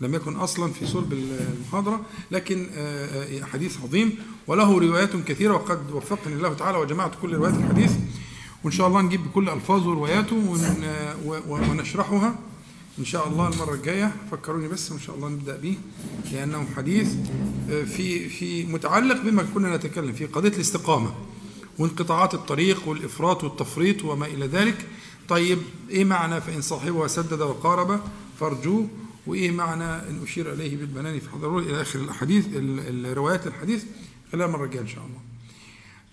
لم يكن أصلا في صلب المحاضرة لكن آه، آه، حديث عظيم وله روايات كثيرة وقد وفقني الله تعالى وجمعت كل روايات الحديث. وإن شاء الله نجيب بكل ألفاظه ورواياته ونشرحها. إن شاء الله المرة الجاية. فكروني بس وإن شاء الله نبدأ به لأنه حديث آه، في في متعلق بما كنا نتكلم فيه قضية الاستقامة وانقطاعات الطريق والإفراط والتفريط وما إلى ذلك. طيب إيه معنى فإن صاحبها سدد وقارب فارجوه وإيه معنى إن أشير إليه بالبنان؟ فاحذروه إلى آخر الأحاديث ال- الروايات الحديث خلال المرة الجاية إن شاء الله.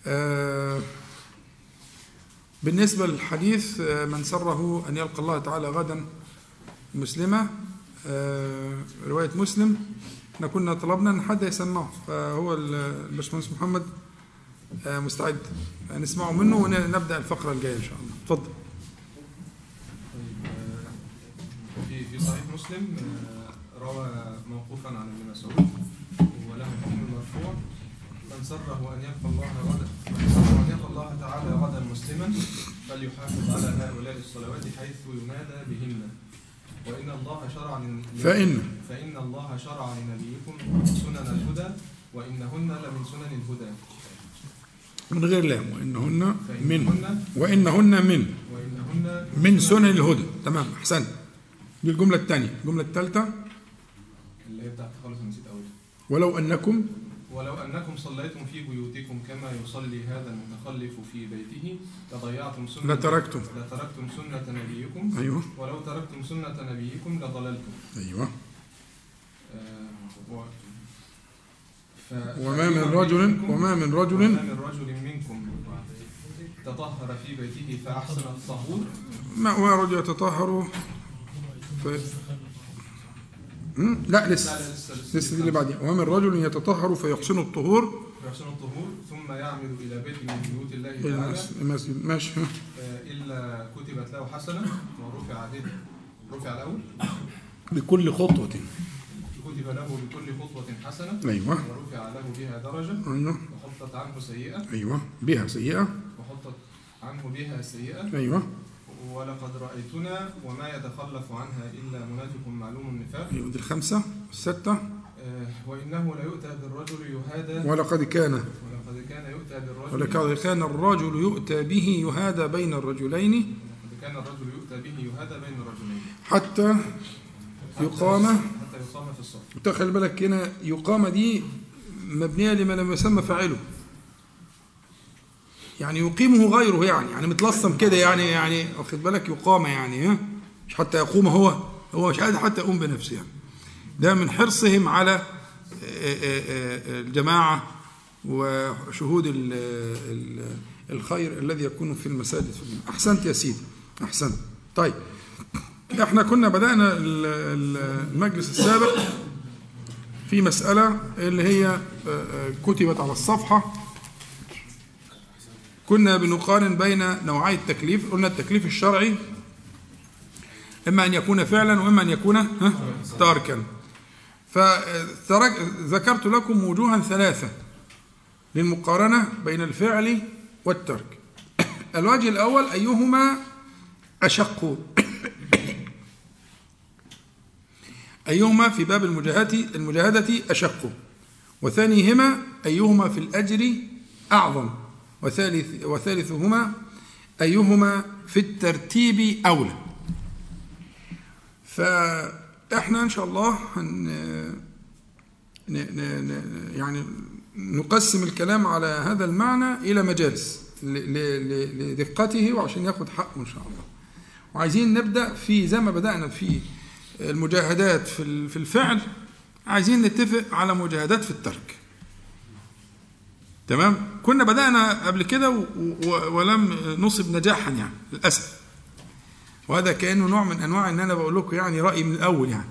آه، بالنسبة للحديث آه، من سره أن يلقى الله تعالى غدا مسلمة آه، رواية مسلم إحنا كنا طلبنا إن حد يسمعه فهو ال- الباشمهندس محمد آه، مستعد. نسمعه منه ونبدأ الفقرة الجاية إن شاء الله. اتفضل. طيب آه، في صحيح مسلم روى موقوفا عن ابن مسعود وله حكم مرفوع من سره أن يلقى الله غدا من سره أن يلقى الله تعالى غدا مسلما فليحافظ على هؤلاء الصلوات حيث ينادى بهن. وإن الله شرع فإن. فإن الله شرع لنبيكم سنن الهدى وإنهن لمن سنن الهدى. من غير لام. وإنهن من. وإنهن من. وإنهن من سنن الهدى. تمام أحسنت. دي الجملة الثانية الجملة الثالثه اللي هي بتاعت خالص نسيت اقولها ولو أنكم ولو أنكم صليتم في بيوتكم كما يصلي هذا المتخلف في بيته لضيعتم سنة لتركتم. لتركتم سنة نبيكم أيوه ولو تركتم سنة نبيكم لضللتم أيوه آه،. ف... وما من رجل وما من وما رجل من رجل منكم تطهر في بيته فأحسن الطهور ما هو رجل يتطهر. مم؟ لا لسه. لا لسه لسه. لسه دي اللي بعديها. وما من رجل يتطهر فيحسن الطهور. فيحسن الطهور ثم يعمل إلى بيت من بيوت الله تعالى. المس- المسجد. ماشي. آه، إلا كتبت له حسنة ورفع به رفع الأول بكل خطوة. كتب له بكل خطوة حسنة أيوة. ورفع له بها درجة. أيوة. وحطت عنه سيئة. أيوة. بها سيئة. وحطت عنه بها سيئة. أيوة. ولقد رأيتنا وما يتخلف عنها إلا منافق معلوم النفاق. أيوة دي الخمسة الستة. آه، وإنه ليؤتى بالرجل يهادى. ولقد كان. ولقد كان يؤتى بالرجل ولقد كان الرجل يؤتى به يهادى بين الرجلين. ولقد كان الرجل يؤتى به يهادى بين الرجلين. حتى يقام. حتى يقام في الصف. تخيل بالك هنا يقام دي مبنية لما لم يسمى فاعله. يعني يقيمه غيره يعني يعني متلصم كده يعني يعني واخد بالك؟ يقام يعني ها؟ مش حتى يقوم هو هو مش قادر حتى يقوم بنفسه يعني. ده من حرصهم على آه، آه، آه، الجماعة وشهود ال- ال- الخير الذي يكون في المساجد. أحسنت يا سيدي أحسنت. طيب إحنا كنا بدأنا ال- ال- المجلس السابق في مسألة اللي هي كتبت على الصفحة كنا بنقارن بين نوعي التكليف قلنا التكليف الشرعي إما أن يكون فعلا وإما أن يكون تاركا. فذكرت لكم وجوها ثلاثة للمقارنة بين الفعل والترك. الوجه الأول أيهما أشق؟ أيهما في باب المجاهدة المجاهدة أشق؟ وثانيهما أيهما في الأجر أعظم؟ وثالث وثالثهما أيهما في الترتيب أولى فإحنا إن شاء الله هن يعني نقسم الكلام على هذا المعنى إلى مجالس لدقته وعشان ياخد حقه إن شاء الله وعايزين نبدأ في زي ما بدأنا في المجاهدات في ال- في الفعل عايزين نتفق على مجاهدات في الترك. تمام؟ كنا بدأنا قبل كده ولم نصب نجاحا يعني للأسف. وهذا كأنه نوع من أنواع أن أنا بقول لكم يعني رأيي من الأول يعني.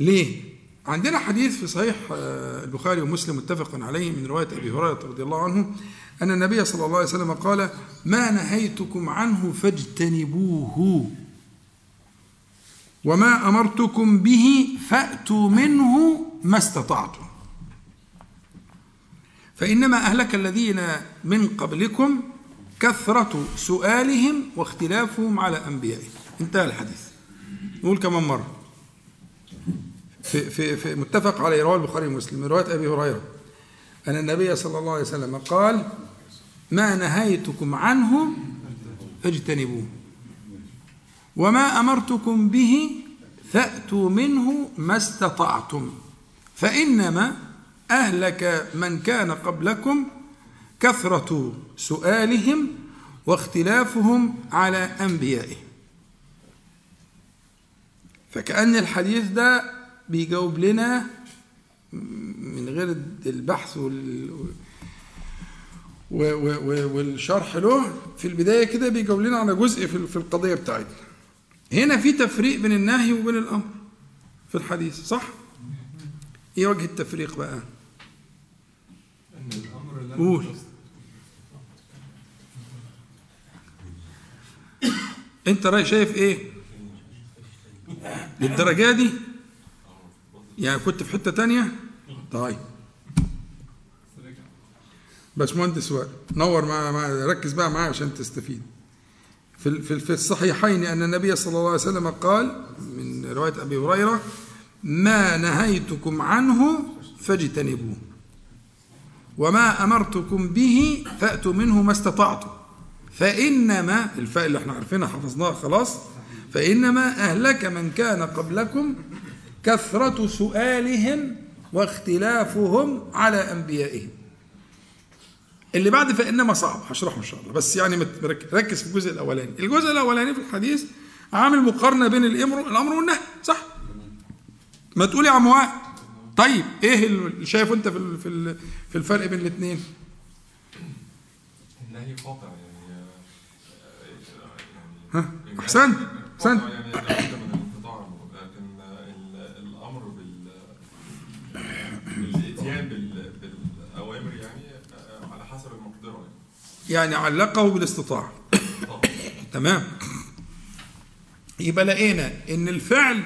ليه؟ عندنا حديث في صحيح آه، البخاري ومسلم متفق عليه من رواية أبي هريرة رضي الله عنه أن النبي صلى الله عليه وسلم قال ما نهيتكم عنه فاجتنبوه. وما أمرتكم به فأتوا منه ما استطعتم. فإنما أهلك الذين من قبلكم كثرة سؤالهم واختلافهم على أنبيائهم. انتهى الحديث. نقول كمان مرة. في, في, في متفق عليه رواه البخاري ومسلم من رواية أبي هريرة. أن النبي صلى الله عليه وسلم قال ما نهيتكم عنه فاجتنبوه وما أمرتكم به فأتوا منه ما استطعتم فإنما أهلك من كان قبلكم كثرة سؤالهم واختلافهم على أنبيائهم فكأن الحديث ده بيجاوب لنا من غير البحث والشرح له في البداية كده بيجاوب لنا على جزء في القضية بتاعتنا هنا في تفريق بين النهي وبين الأمر في الحديث صح؟ إيه وجه التفريق بقى؟ قول. انت رأي شايف إيه؟ للدرجة دي؟ يعني كنت في حتة تانية؟ طيب. باشمهندس وائل نور مع مع ركز بقى معايا عشان تستفيد. في في الصحيحين أن النبي صلى الله عليه وسلم قال من رواية أبي هريرة ما نهيتكم عنه فاجتنبوه. وما أمرتكم به فأتوا منه ما استطعتم. فإنما الفاء اللي إحنا عارفينها حفظناها خلاص. فإنما أهلك من كان قبلكم كثرة سؤالهم واختلافهم على أنبيائهم. اللي بعد فإنما صعب هشرحه إن شاء الله. بس يعني ركز في الجزء الأولاني. الجزء الأولاني في الحديث عامل مقارنة بين الامر والنهي صح؟ ما تقول يا عم وائل طيب إيه اللي شايفه أنت في في في الفرق بين الاثنين النهي قاطع يعني ها يعني أحسنت أحسنت. قاطع يعني لابد من الانقطاع لكن ال- الأمر بال بالإتيان بال- بالأوامر يعني على حسب المقدرة يعني. يعني علقه بالاستطاعة. طبعا. تمام. يبقى لقينا إن الفعل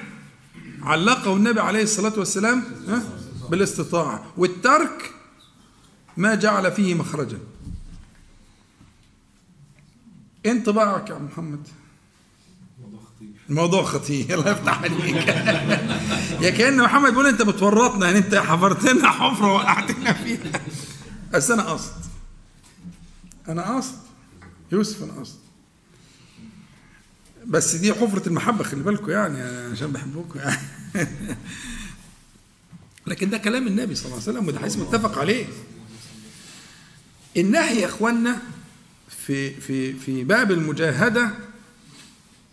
علقه النبي عليه الصلاة والسلام ها بالاستطاعة. والترك ما جعل فيه مخرجا. بقى يا محمد. الموضوع خطير. الله يفتح عليك. يا كأن محمد بيقول انت بتورطنا يعني انت حفرت لنا حفرة وقعتنا فيها. بس أنا قصد أنا قصد يوسف أنا قصد بس دي حفرة المحبة خلي بالكم يعني عشان بحبكم يعني. لكن ده كلام النبي صلى الله عليه وسلم وده حديث متفق عليه. النهي يا اخوانا في في في باب المجاهدة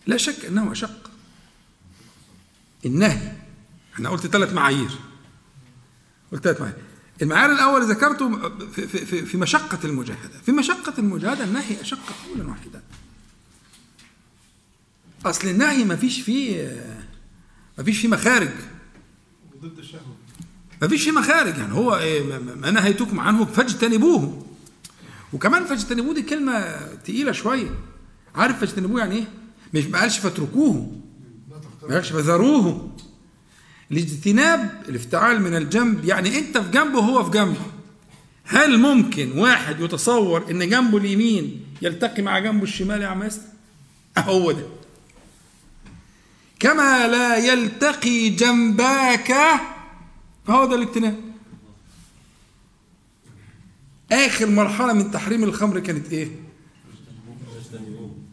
لا شك إنه أشق. النهي أنا قلت ثلاث معايير. قلت ثلاث معايير. المعيار الأول ذكرته في, في, في, في مشقة المجاهدة. في مشقة المجاهدة النهي أشق قولا واحدا. أصل النهي ما فيش فيه ما فيش فيه مخارج. وضد الشهوه ما فيش فيه مخارج يعني هو إيه ما نهيتكم عنه فاجتنبوه. وكمان فاجتنبوه دي كلمة تقيلة شوية. عارف فاجتنبوه يعني إيه؟ مش ما قالش فاتركوه. ما قالش فذروه الاجتناب الافتعال من الجنب يعني أنت في جنبه وهو في جنبه. هل ممكن واحد يتصور إن جنبه اليمين يلتقي مع جنبه الشمال يا عم ياسر؟ هو ده. كما لا يلتقي جنباك فهو ده الاجتناب. آخر مرحلة من تحريم الخمر كانت إيه؟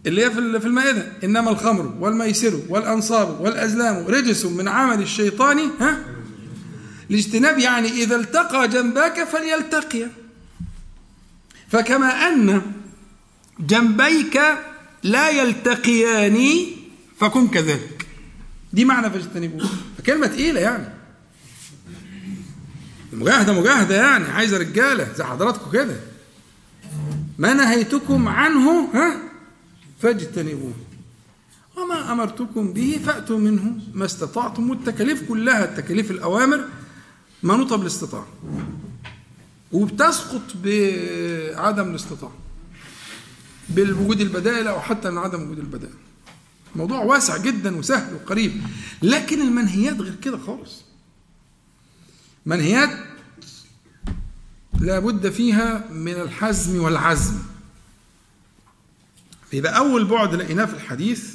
اللي هي في المائدة. إنما الخمر والميسر والأنصاب والأزلام رجس من عمل الشيطان ها؟ الاجتناب يعني إذا التقى جنباك فليلتقيا فكما أن جنبيك لا يلتقيان فكن كذلك. دي معنى فاجتنبوه كلمه تقيلة يعني. مجاهدة مجاهدة يعني. عايزة رجالة زي حضراتكم كده. ما نهيتكم عنه ها؟ فاجتنبوه وما أمرتكم به فأتوا منه ما استطعتم. والتكاليف كلها التكاليف الأوامر منوطه بالاستطاعه وبتسقط بعدم الاستطاعة. بالوجود البدائل أو حتى من عدم وجود البدائل. موضوع واسع جدا وسهل وقريب لكن المنهيات غير كده خالص منهيات لا بد فيها من الحزم والعزم يبقى أول بعد لقيناه في الحديث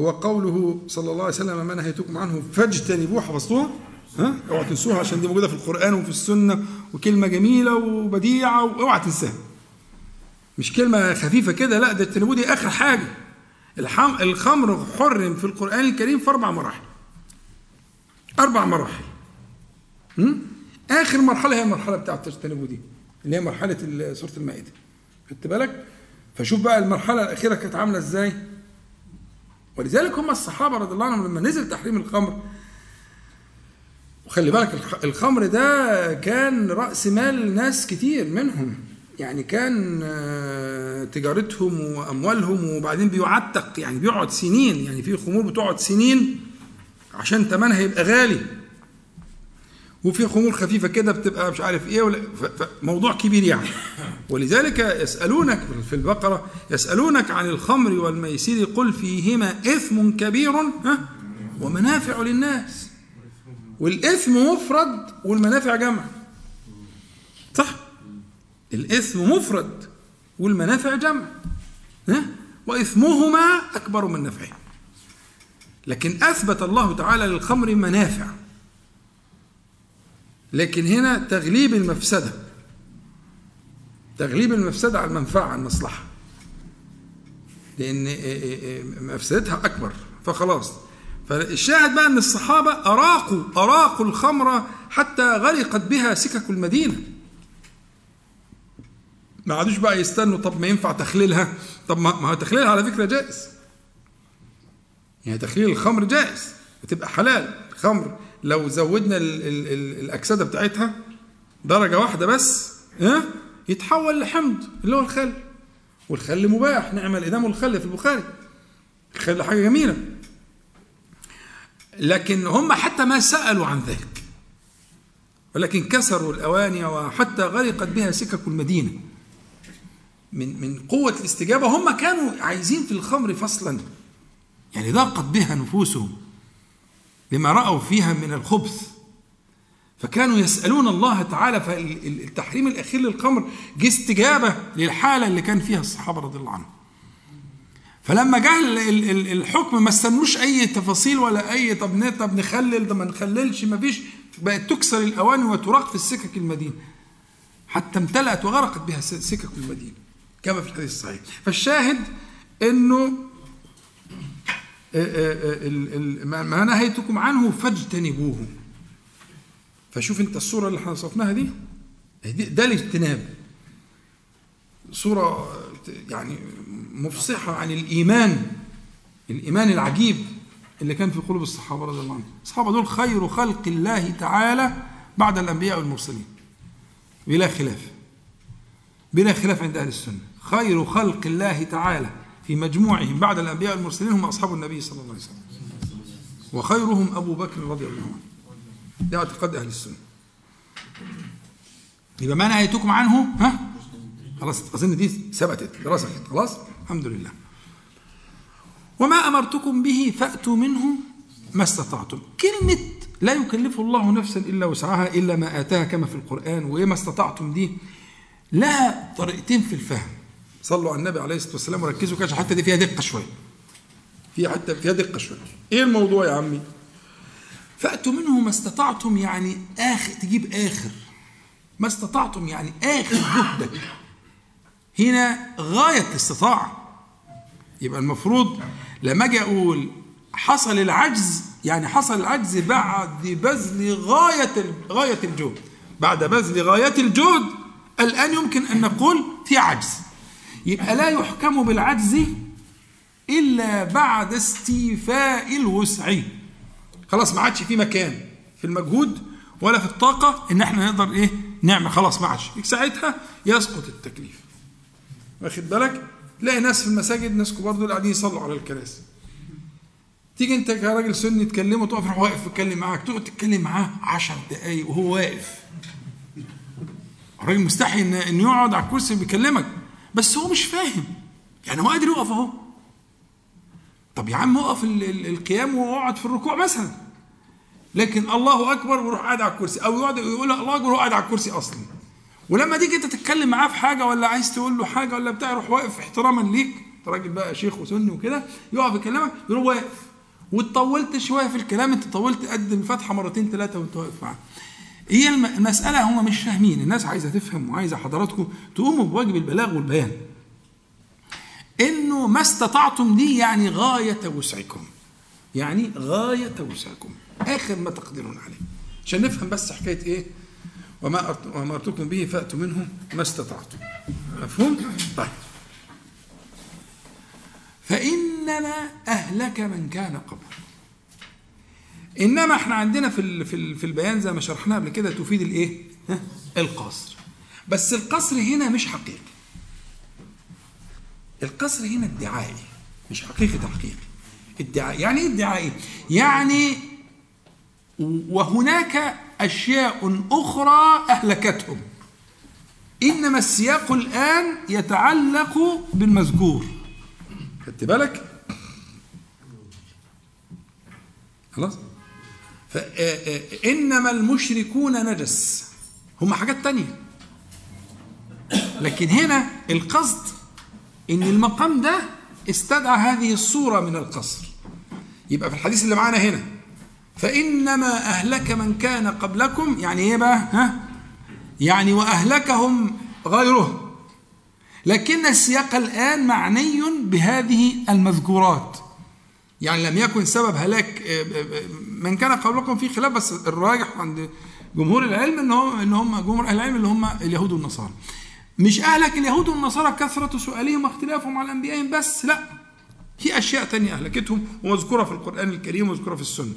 هو قوله صلى الله عليه وسلم ما نهيتكم عنه فاجتنبوه حفظتوها؟ ها؟ اوعى تنسوها عشان دي موجودة في القرآن وفي السنة وكلمة جميلة وبديعة واوعى تنساها. مش كلمة خفيفة كده لا ده اجتنبوه دي آخر حاجة. الحم... الخمر حرم في القرآن الكريم في أربع مراحل. أربع مراحل. هم؟ آخر مرحلة هي المرحلة بتاعت تجتنبوا دي اللي هي مرحلة سورة المائدة. خدت بالك؟ فشوف بقى المرحلة الأخيرة كانت عاملة إزاي؟ ولذلك هم الصحابة رضي الله عنهم لما نزل تحريم الخمر وخلي بالك الخمر ده كان رأس مال ناس كتير منهم يعني كان تجارتهم وأموالهم وبعدين بيعتق يعني بيقعد سنين يعني في خمور بتقعد سنين عشان ثمنها يبقى غالي. وفي خمور خفيفة كده بتبقى مش عارف إيه ولا موضوع كبير يعني. ولذلك يسألونك في البقرة يسألونك عن الخمر والميسير قل فيهما إثم كبير ها؟ ومنافع للناس. والإثم مفرد والمنافع جمع. صح؟ الإثم مفرد والمنافع جمع ها؟ وإثمهما أكبر من نفعه. لكن أثبت الله تعالى للخمر منافع. لكن هنا تغليب المفسدة تغليب المفسدة على المنفعة على المصلحة. لأن مفسدتها أكبر فخلاص. فالشاهد بقى أن الصحابة أراقوا أراقوا الخمر حتى غرقت بها سكك المدينة. ما عادوش بقى يستنوا. طب ما ينفع تخليلها طب ما هو تخليلها على فكرة جائز. يعني تخليل الخمر جائز بتبقى حلال. الخمر لو زودنا ال ال ال الأكسدة بتاعتها درجة واحدة بس ها؟ يتحول لحمض اللي هو الخل. والخل مباح نعم الإدام والخل في البخاري. الخل حاجة جميلة. لكن هم حتى ما سألوا عن ذلك ولكن كسروا الأواني وحتى غرقت بها سكك المدينة. من من قوة الاستجابة هم كانوا عايزين في الخمر فصلا. يعني ضاقت بها نفوسهم لما رأوا فيها من الخبث. فكانوا يسألون الله تعالى فالتحريم الأخير للخمر جه استجابة للحالة اللي كان فيها الصحابة رضي الله عنهم. فلما جاء الحكم ما استنوش أي تفاصيل ولا أي طب طب نخلل ده ما نخللش ما فيش بقت تكسر الأواني وتراق في السكك المدينة. حتى امتلأت وغرقت بها سكك المدينة. كما في الحديث الصحيح. فالشاهد إنه ما نهيتكم عنه فاجتنبوه. فشوف أنت الصورة اللي إحنا وصفناها دي ده الاجتناب. صورة يعني مفصحة عن الإيمان الإيمان العجيب اللي كان في قلوب الصحابة رضي الله عنهم. الصحابة دول خير خلق الله تعالى بعد الأنبياء والمرسلين. بلا خلاف. بلا خلاف عند أهل السنة. خير خلق الله تعالى في مجموعهم بعد الأنبياء والمرسلين هم أصحاب النبي صلى الله عليه وسلم. وخيرهم أبو بكر رضي الله عنه. ده اعتقاد أهل السنة. يبقى ما نهيتكم عنه؟ ها؟ خلاص أظن دي ثبتت رسخت خلاص؟ الحمد لله. وما أمرتكم به فأتوا منه ما استطعتم. كلمة لا يكلف الله نفسا إلا وسعها إلا ما آتاها كما في القرآن وإيه ما استطعتم دي؟ لها طريقتين في الفهم. صلوا على النبي عليه الصلاة والسلام وركزوا كده حتى دي فيها دقة شوية. فيها حتى فيها دقة شوية. إيه الموضوع يا عمي؟ فأتوا منه ما استطعتم يعني اخر تجيب آخر. ما استطعتم يعني آخر جهدك هنا غاية الاستطاعة. يبقى المفروض لما أجي أقول حصل العجز يعني حصل العجز بعد بذل غاية غاية الجهد بعد بذل غاية الجهد الآن يمكن أن نقول في عجز. يبقى لا يحكم بالعجز إلا بعد استيفاء الوسع. خلاص ما عادش في مكان في المجهود ولا في الطاقة إن إحنا نقدر إيه؟ نعمل. خلاص ما عادش. ساعتها يسقط التكليف. واخد بالك؟ تلاقي ناس في المساجد ناس كبار دول قاعدين يصلوا على الكراسي. تيجي أنت كراجل سني تكلمه تقف يروح واقف يتكلم معاك تقعد تتكلم معاه 10 دقايق وهو واقف. الراجل مستحي ان يقعد على الكرسي بيكلمك بس هو مش فاهم. يعني هو قادر يقف اهو. طب يا عم اقف ال- ال- القيام واقعد في الركوع مثلا. لكن الله أكبر ويروح قاعد على الكرسي. أو يقعد يقول الله أكبر وهو قاعد على الكرسي أصلا. ولما تيجي انت تتكلم معاه في حاجة ولا عايز تقول له حاجة ولا بتاع يروح واقف احتراما ليك. انت راجل بقى شيخ وسني وكده. يقف يكلمك يروح واقف. واتطولت شوية في الكلام انت طولت قد الفتحة مرتين ثلاثة وانت واقف معاه. هي الم- المسألة هم مش فاهمين. الناس عايزة تفهم وعايزة حضراتكم تقوموا بواجب البلاغ والبيان. إنه ما استطعتم دي يعني غاية وسعكم. يعني غاية وسعكم. آخر ما تقدرون عليه. عشان نفهم بس حكاية إيه؟ وما امرتكم به فاتوا منه ما استطعتم. مفهوم؟ طيب. فانما أهلك من كان قبلكم إنما إحنا عندنا في في ال- في البيان زي ما شرحناه قبل كده تفيد الإيه؟ القصر. بس القصر هنا مش حقيقي. القصر هنا ادعائي مش حقيقي تحقيقي. ادعائي يعني إيه ادعائي يعني وهناك أشياء أخرى أهلكتهم. إنما السياق الآن يتعلق بالمذكور. خدت بالك؟ خلاص؟ فإنما المشركون نجس. هم حاجات تانية. لكن هنا القصد إن المقام ده استدعى هذه الصورة من القصر. يبقى في الحديث اللي معانا هنا فإنما أهلك من كان قبلكم يعني إيه بقى؟ ها؟ يعني وأهلكهم غيرهم لكن السياق الآن معني بهذه المذكورات. يعني لم يكن سبب هلاك من كان قبلكم في خلاف بس الراجح عند جمهور العلم إن هم إن هم جمهور أهل العلم اللي هم اليهود والنصارى. مش أهلك اليهود والنصارى كثرة سؤالهم واختلافهم على انبيائهم بس لا. في أشياء تانية أهلكتهم ومذكورة في القرآن الكريم ومذكورة في السنة.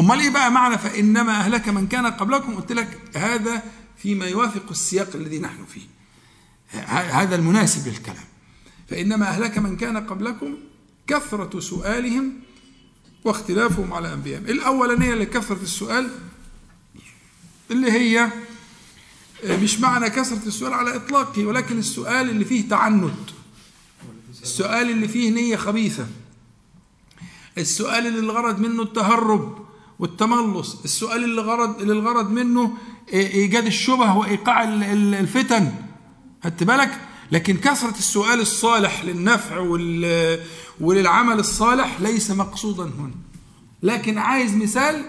أمال إيه بقى معنى فإنما أهلك من كان قبلكم؟ قلت لك هذا فيما يوافق السياق الذي نحن فيه. هذا المناسب للكلام. فإنما أهلك من كان قبلكم كثرة سؤالهم واختلافهم على أنبيائهم. الأولانية لكثرة السؤال اللي هي مش معنى كثرة السؤال على إطلاقه ولكن السؤال اللي فيه تعنت. السؤال اللي فيه نية خبيثة. السؤال اللي الغرض منه التهرب والتملص. السؤال اللي غرض اللي الغرض منه إيجاد الشبه وإيقاع الفتن. خدت بالك؟ لكن كثرة السؤال الصالح للنفع وال وللعمل الصالح ليس مقصودا هنا. لكن عايز مثال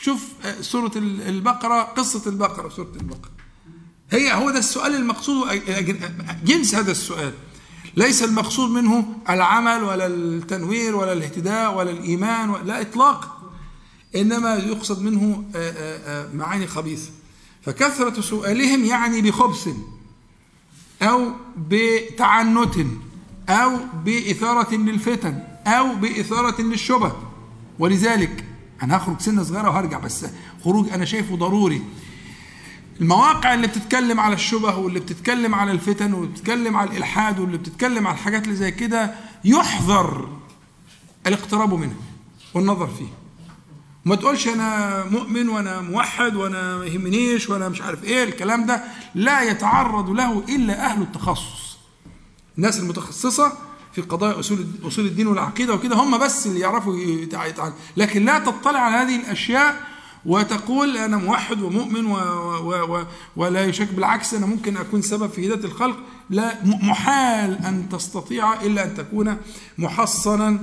شوف سورة البقرة قصة البقرة سورة البقرة. هي هو ده السؤال المقصود جنس هذا السؤال. ليس المقصود منه العمل ولا التنوير ولا الاهتداء ولا الإيمان لا إطلاقا إنما يقصد منه معاني خبيثة. فكثرة سؤالهم يعني بخبث أو بتعنت. أو بإثارة للفتن أو بإثارة للشبه. ولذلك أنا هخرج سنة صغيرة وهرجع بس خروج أنا شايفه ضروري. المواقع اللي بتتكلم على الشبه واللي بتتكلم على الفتن واللي بتتكلم على الإلحاد واللي بتتكلم على الحاجات اللي زي كده يحذر الاقتراب منها والنظر فيه. وما تقولش أنا مؤمن وأنا موحد وأنا ما يهمنيش وأنا مش عارف إيه الكلام ده لا يتعرض له إلا أهل التخصص. الناس المتخصصة في قضايا أصول أصول الدين والعقيدة وكده هم بس اللي يعرفوا يتعاملوا لكن لا تطلع على هذه الأشياء وتقول أنا موحد ومؤمن و و و ولا يشك بالعكس أنا ممكن أكون سبب في هداية الخلق. لا محال أن تستطيع إلا أن تكون محصنا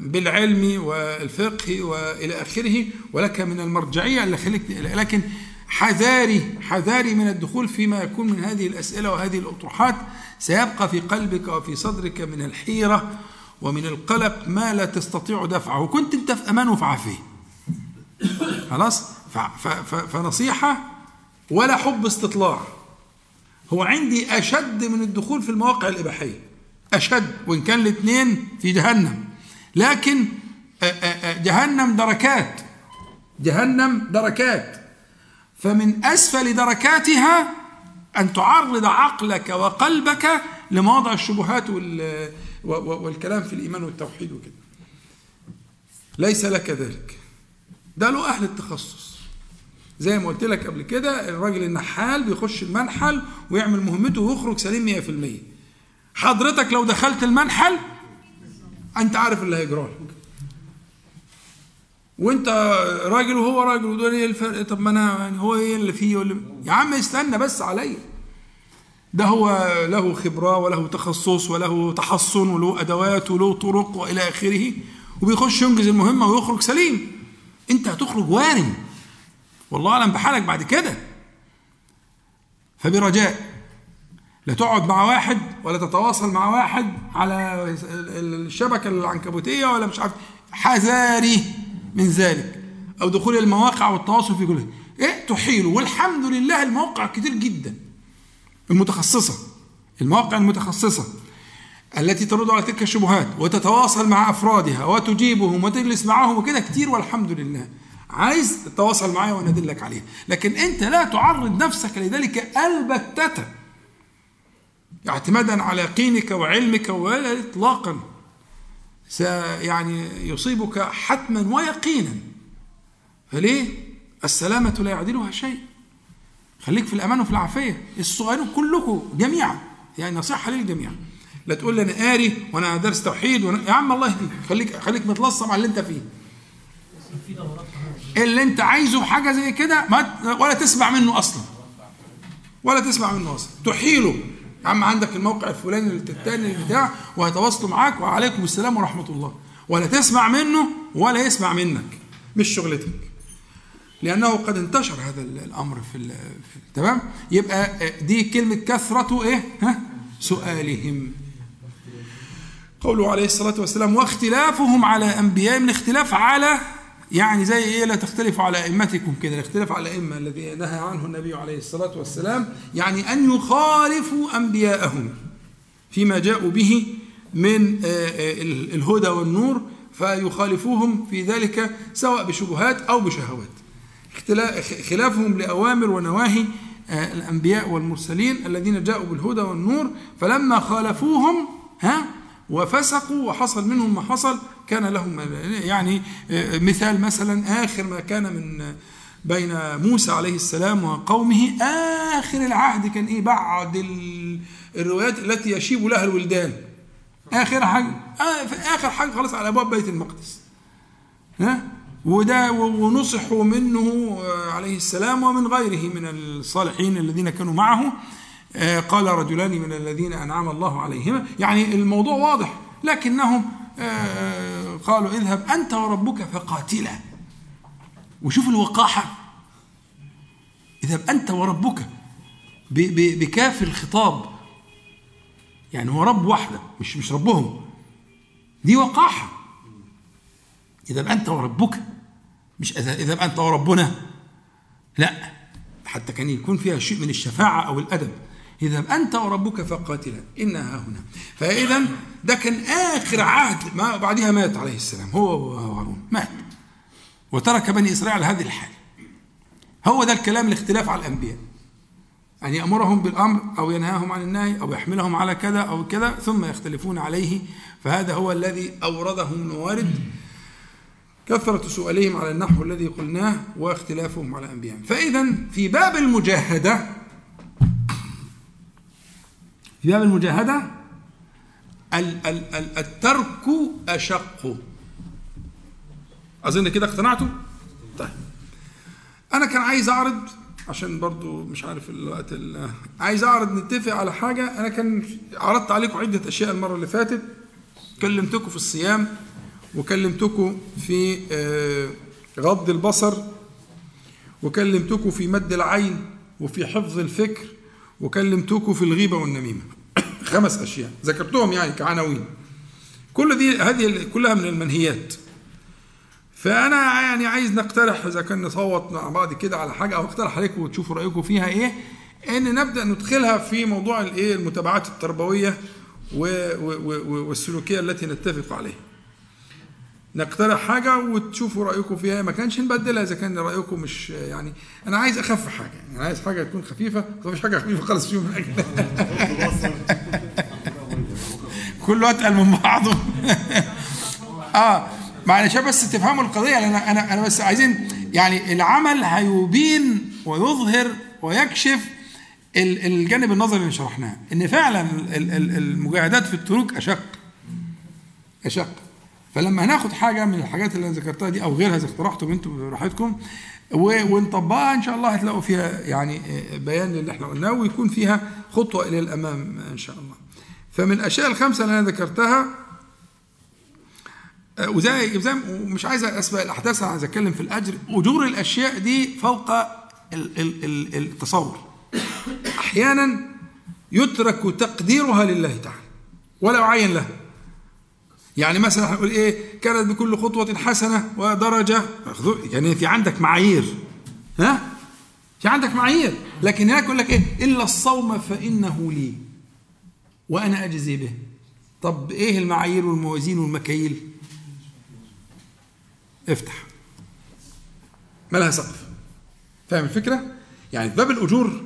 بالعلم والفقه وإلى آخره ولك من المرجعية. لكن حذاري حذاري من الدخول فيما يكون من هذه الأسئلة وهذه الأطروحات. سيبقى في قلبك وفي صدرك من الحيرة ومن القلق ما لا تستطيع دفعه. وكنت أنت في أمان وفي عافية. خلاص؟ فنصيحة ولا حب استطلاع. هو عندي أشد من الدخول في المواقع الإباحية. أشد وإن كان الاثنين في جهنم. لكن جهنم دركات. جهنم دركات. فمن أسفل دركاتها أن تعرض عقلك وقلبك لمواضع الشبهات والكلام في الإيمان والتوحيد وكده. ليس لك ذلك. ده له أهل التخصص. زي ما قلت لك قبل كده الراجل النحال بيخش المنحل ويعمل مهمته ويخرج سليم 100% حضرتك لو دخلت المنحل أنت عارف اللي هيجرى لك وانت راجل وهو راجل ودول إيه الفرق. طب ما أنا يعني هو إيه اللي فيه ولا يا عم استنى بس عليا. ده هو له خبرة وله تخصص وله تحصن وله أدوات وله طرق وإلى آخره. وبيخش ينجز المهمة ويخرج سليم. أنت هتخرج وارم والله أعلم بحالك بعد كده. فبرجاء لا تقعد مع واحد ولا تتواصل مع واحد على الشبكة العنكبوتية ولا مش عارف حذاري. من ذلك أو دخول المواقع والتواصل في كل إيه؟ تحيله والحمد لله المواقع كتير جدا. المتخصصة. المواقع المتخصصة. التي ترد على تلك الشبهات وتتواصل مع أفرادها وتجيبهم وتجلس معهم وكده كتير والحمد لله. عايز تتواصل معايا وأنا أدلك عليها. لكن أنت لا تعرض نفسك لذلك البتة. اعتمادا على يقينك وعلمك ولا اطلاقا. يعني يصيبك حتما ويقينا. فليه؟ السلامة لا يعدلها شيء. خليك في الأمان وفي العافية. الصغيرين كلكم جميعا يعني نصيحة للجميع. لا تقول لي أنا قاري وأنا دارس توحيد وأنا... يا عم الله يهديك. خليك خليك متلصم على اللي أنت فيه. اللي أنت عايزه حاجة زي كده ما ولا تسمع منه أصلا. ولا تسمع منه أصلا. تحيله. يا عم عندك الموقع الفلاني التاني بتاع وهيتواصلوا معاك وعليكم السلام ورحمة الله. ولا تسمع منه ولا يسمع منك. مش شغلتك. لأنه قد انتشر هذا الأمر في, تمام؟ يبقى دي كلمة كثرة إيه؟ ها؟ سؤالهم. قوله عليه الصلاة والسلام واختلافهم على أنبياء من اختلاف على يعني زي إيه؟ لا تختلفوا على أئمتكم كده. الاختلاف على الأئمة الذي نهى عنه النبي عليه الصلاة والسلام يعني أن يخالفوا أنبياءهم فيما جاءوا به من الهدى والنور فيخالفوهم في ذلك سواء بشبهات أو بشهوات. خلافهم لأوامر ونواهي الأنبياء والمرسلين الذين جاءوا بالهدى والنور فلما خالفوهم ها وفسقوا وحصل منهم ما حصل كان لهم يعني مثال مثلا آخر ما كان من بين موسى عليه السلام وقومه. آخر العهد كان إيه؟ بعد الروايات التي يشيب لها الولدان. آخر حاجة آخر حاجة خلاص على أبواب بيت المقدس. ها؟ وده ونصحوا منه عليه السلام ومن غيره من الصالحين الذين كانوا معه. قال رجلان من الذين أنعم الله عليهما. يعني الموضوع واضح. لكنهم قالوا اذهب أنت وربك فقاتلا. وشوف الوقاحة. اذهب أنت وربك بكاف الخطاب. يعني هو رب واحدة مش مش ربهم. دي وقاحة. إذا أنت وربك. مش إذا أنت وربنا. لا حتى كان يكون فيها شيء من الشفاعة أو الأدب. إذا أنت وربك فقاتلا. إنها هنا. فإذا ده كان آخر عهد ما بعدها مات عليه السلام. هو وهارون مات. وترك بني إسرائيل هذه الحال. هو ده الكلام الاختلاف على الأنبياء. أن يأمرهم بالأمر أو ينهاهم عن النهي أو يحملهم على كذا أو كذا ثم يختلفون عليه. فهذا هو الذي أورده الموارد كثرة سؤالهم على النحو الذي قلناه واختلافهم على أنبيائهم فإذا في باب المجاهدة في باب المجاهدة الترك أشق. أظن كده اقتنعتوا؟ طيب. أنا كان عايز أعرض عشان برضو مش عارف الوقت عايز أعرض نتفق على حاجة. أنا كان عرضت عليكم عدة أشياء المرة اللي فاتت. كلمتكم في الصيام وكلمتكم في غض البصر وكلمتكم في مد العين وفي حفظ الفكر. وكلمتكم في الغيبة والنميمة. خمس أشياء. ذكرتهم يعني كعناوين. كل دي هذه كلها من المنهيات. فأنا يعني عايز نقترح إذا كان نصوت مع بعض كده على حاجة أو أقترح عليكم وتشوفوا رأيكم فيها إيه إن نبدأ ندخلها في موضوع الإيه المتابعات التربوية والسلوكية التي نتفق عليها. نقترح حاجة وتشوفوا رأيكم فيها. ما كانش نبدلها إذا كان رأيكم مش يعني أنا عايز أخف حاجة يعني عايز حاجة تكون خفيفة. ما فيش حاجة خفيفة خالص فيهم كله اتقل من بعضه. آه معلش بس تفهموا القضية لأن أنا أنا بس عايزين يعني العمل هيبين ويظهر ويكشف ال- الجانب النظري اللي شرحناه إن فعلا ال- ال- المجاهدات في التروك أشق. أشق. فلما هناخد حاجة من الحاجات اللي أنا ذكرتها دي أو غيرها إذا اقترحتم أنتم براحتكم ونطبقها إن شاء الله هتلاقوا فيها يعني بيان للي إحنا قلناه ويكون فيها خطوة إلى الأمام إن شاء الله. فمن الأشياء الخمسة اللي أنا ذكرتها آه، وزي زي ومش عايز أسبق الأحداث عايز أتكلم في الأجر. أجور الأشياء دي فوق ال- ال- ال- التصور. أحيانا يترك تقديرها لله تعالى ولا يعين لها. يعني مثلا هنقول إيه كانت بكل خطوة حسنة ودرجة. يعني في عندك معايير. ها؟ في عندك معايير. لكن هناك يقول لك إيه إلا الصوم فإنه لي وأنا أجزي به. طب إيه المعايير والموازين والمكاييل؟ افتح. ما لها سقف. فاهم الفكرة؟ يعني في باب الأجور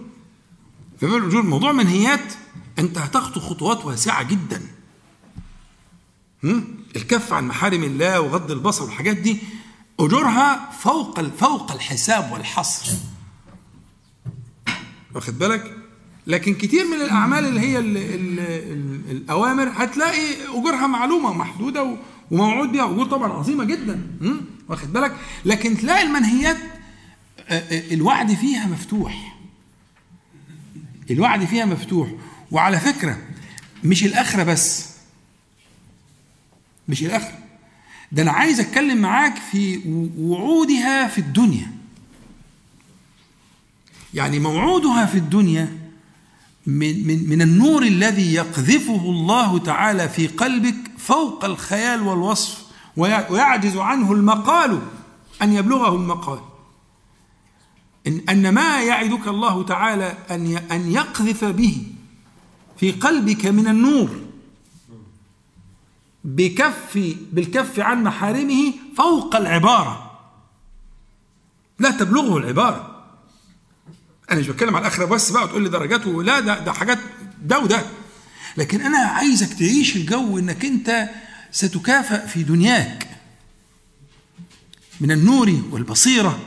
في باب الأجور موضوع منهيات أنت هتخطو خطوات واسعة جدا؟ الكف عن محارم الله وغض البصر والحاجات دي أجورها فوق فوق الحساب والحصر. واخد بالك؟ لكن كتير من الأعمال اللي هي ال ال ال الأوامر هتلاقي أجورها معلومة ومحدودة و- وموعود بها أجور طبعا عظيمة جدا؟ واخد بالك؟ لكن تلاقي المنهيات آه، آه، الوعد فيها مفتوح. الوعد فيها مفتوح. وعلى فكرة مش الآخرة بس. مش الآخرة ده أنا عايز أتكلم معاك في وعودها في الدنيا. يعني موعودها في الدنيا من, من, من النور الذي يقذفه الله تعالى في قلبك فوق الخيال والوصف ويع- ويعجز عنه المقال أن يبلغه المقال. إن, أن ما يعدك الله تعالى أن أن يقذف به في قلبك من النور. بكف بالكف عن محارمه فوق العبارة. لا تبلغه العبارة. أنا مش بتكلم على الآخرة بس بقى وتقول لي درجاته. لا ده ده حاجات ده وده. لكن أنا عايزك تعيش الجو إنك أنت ستكافأ في دنياك. من النور والبصيرة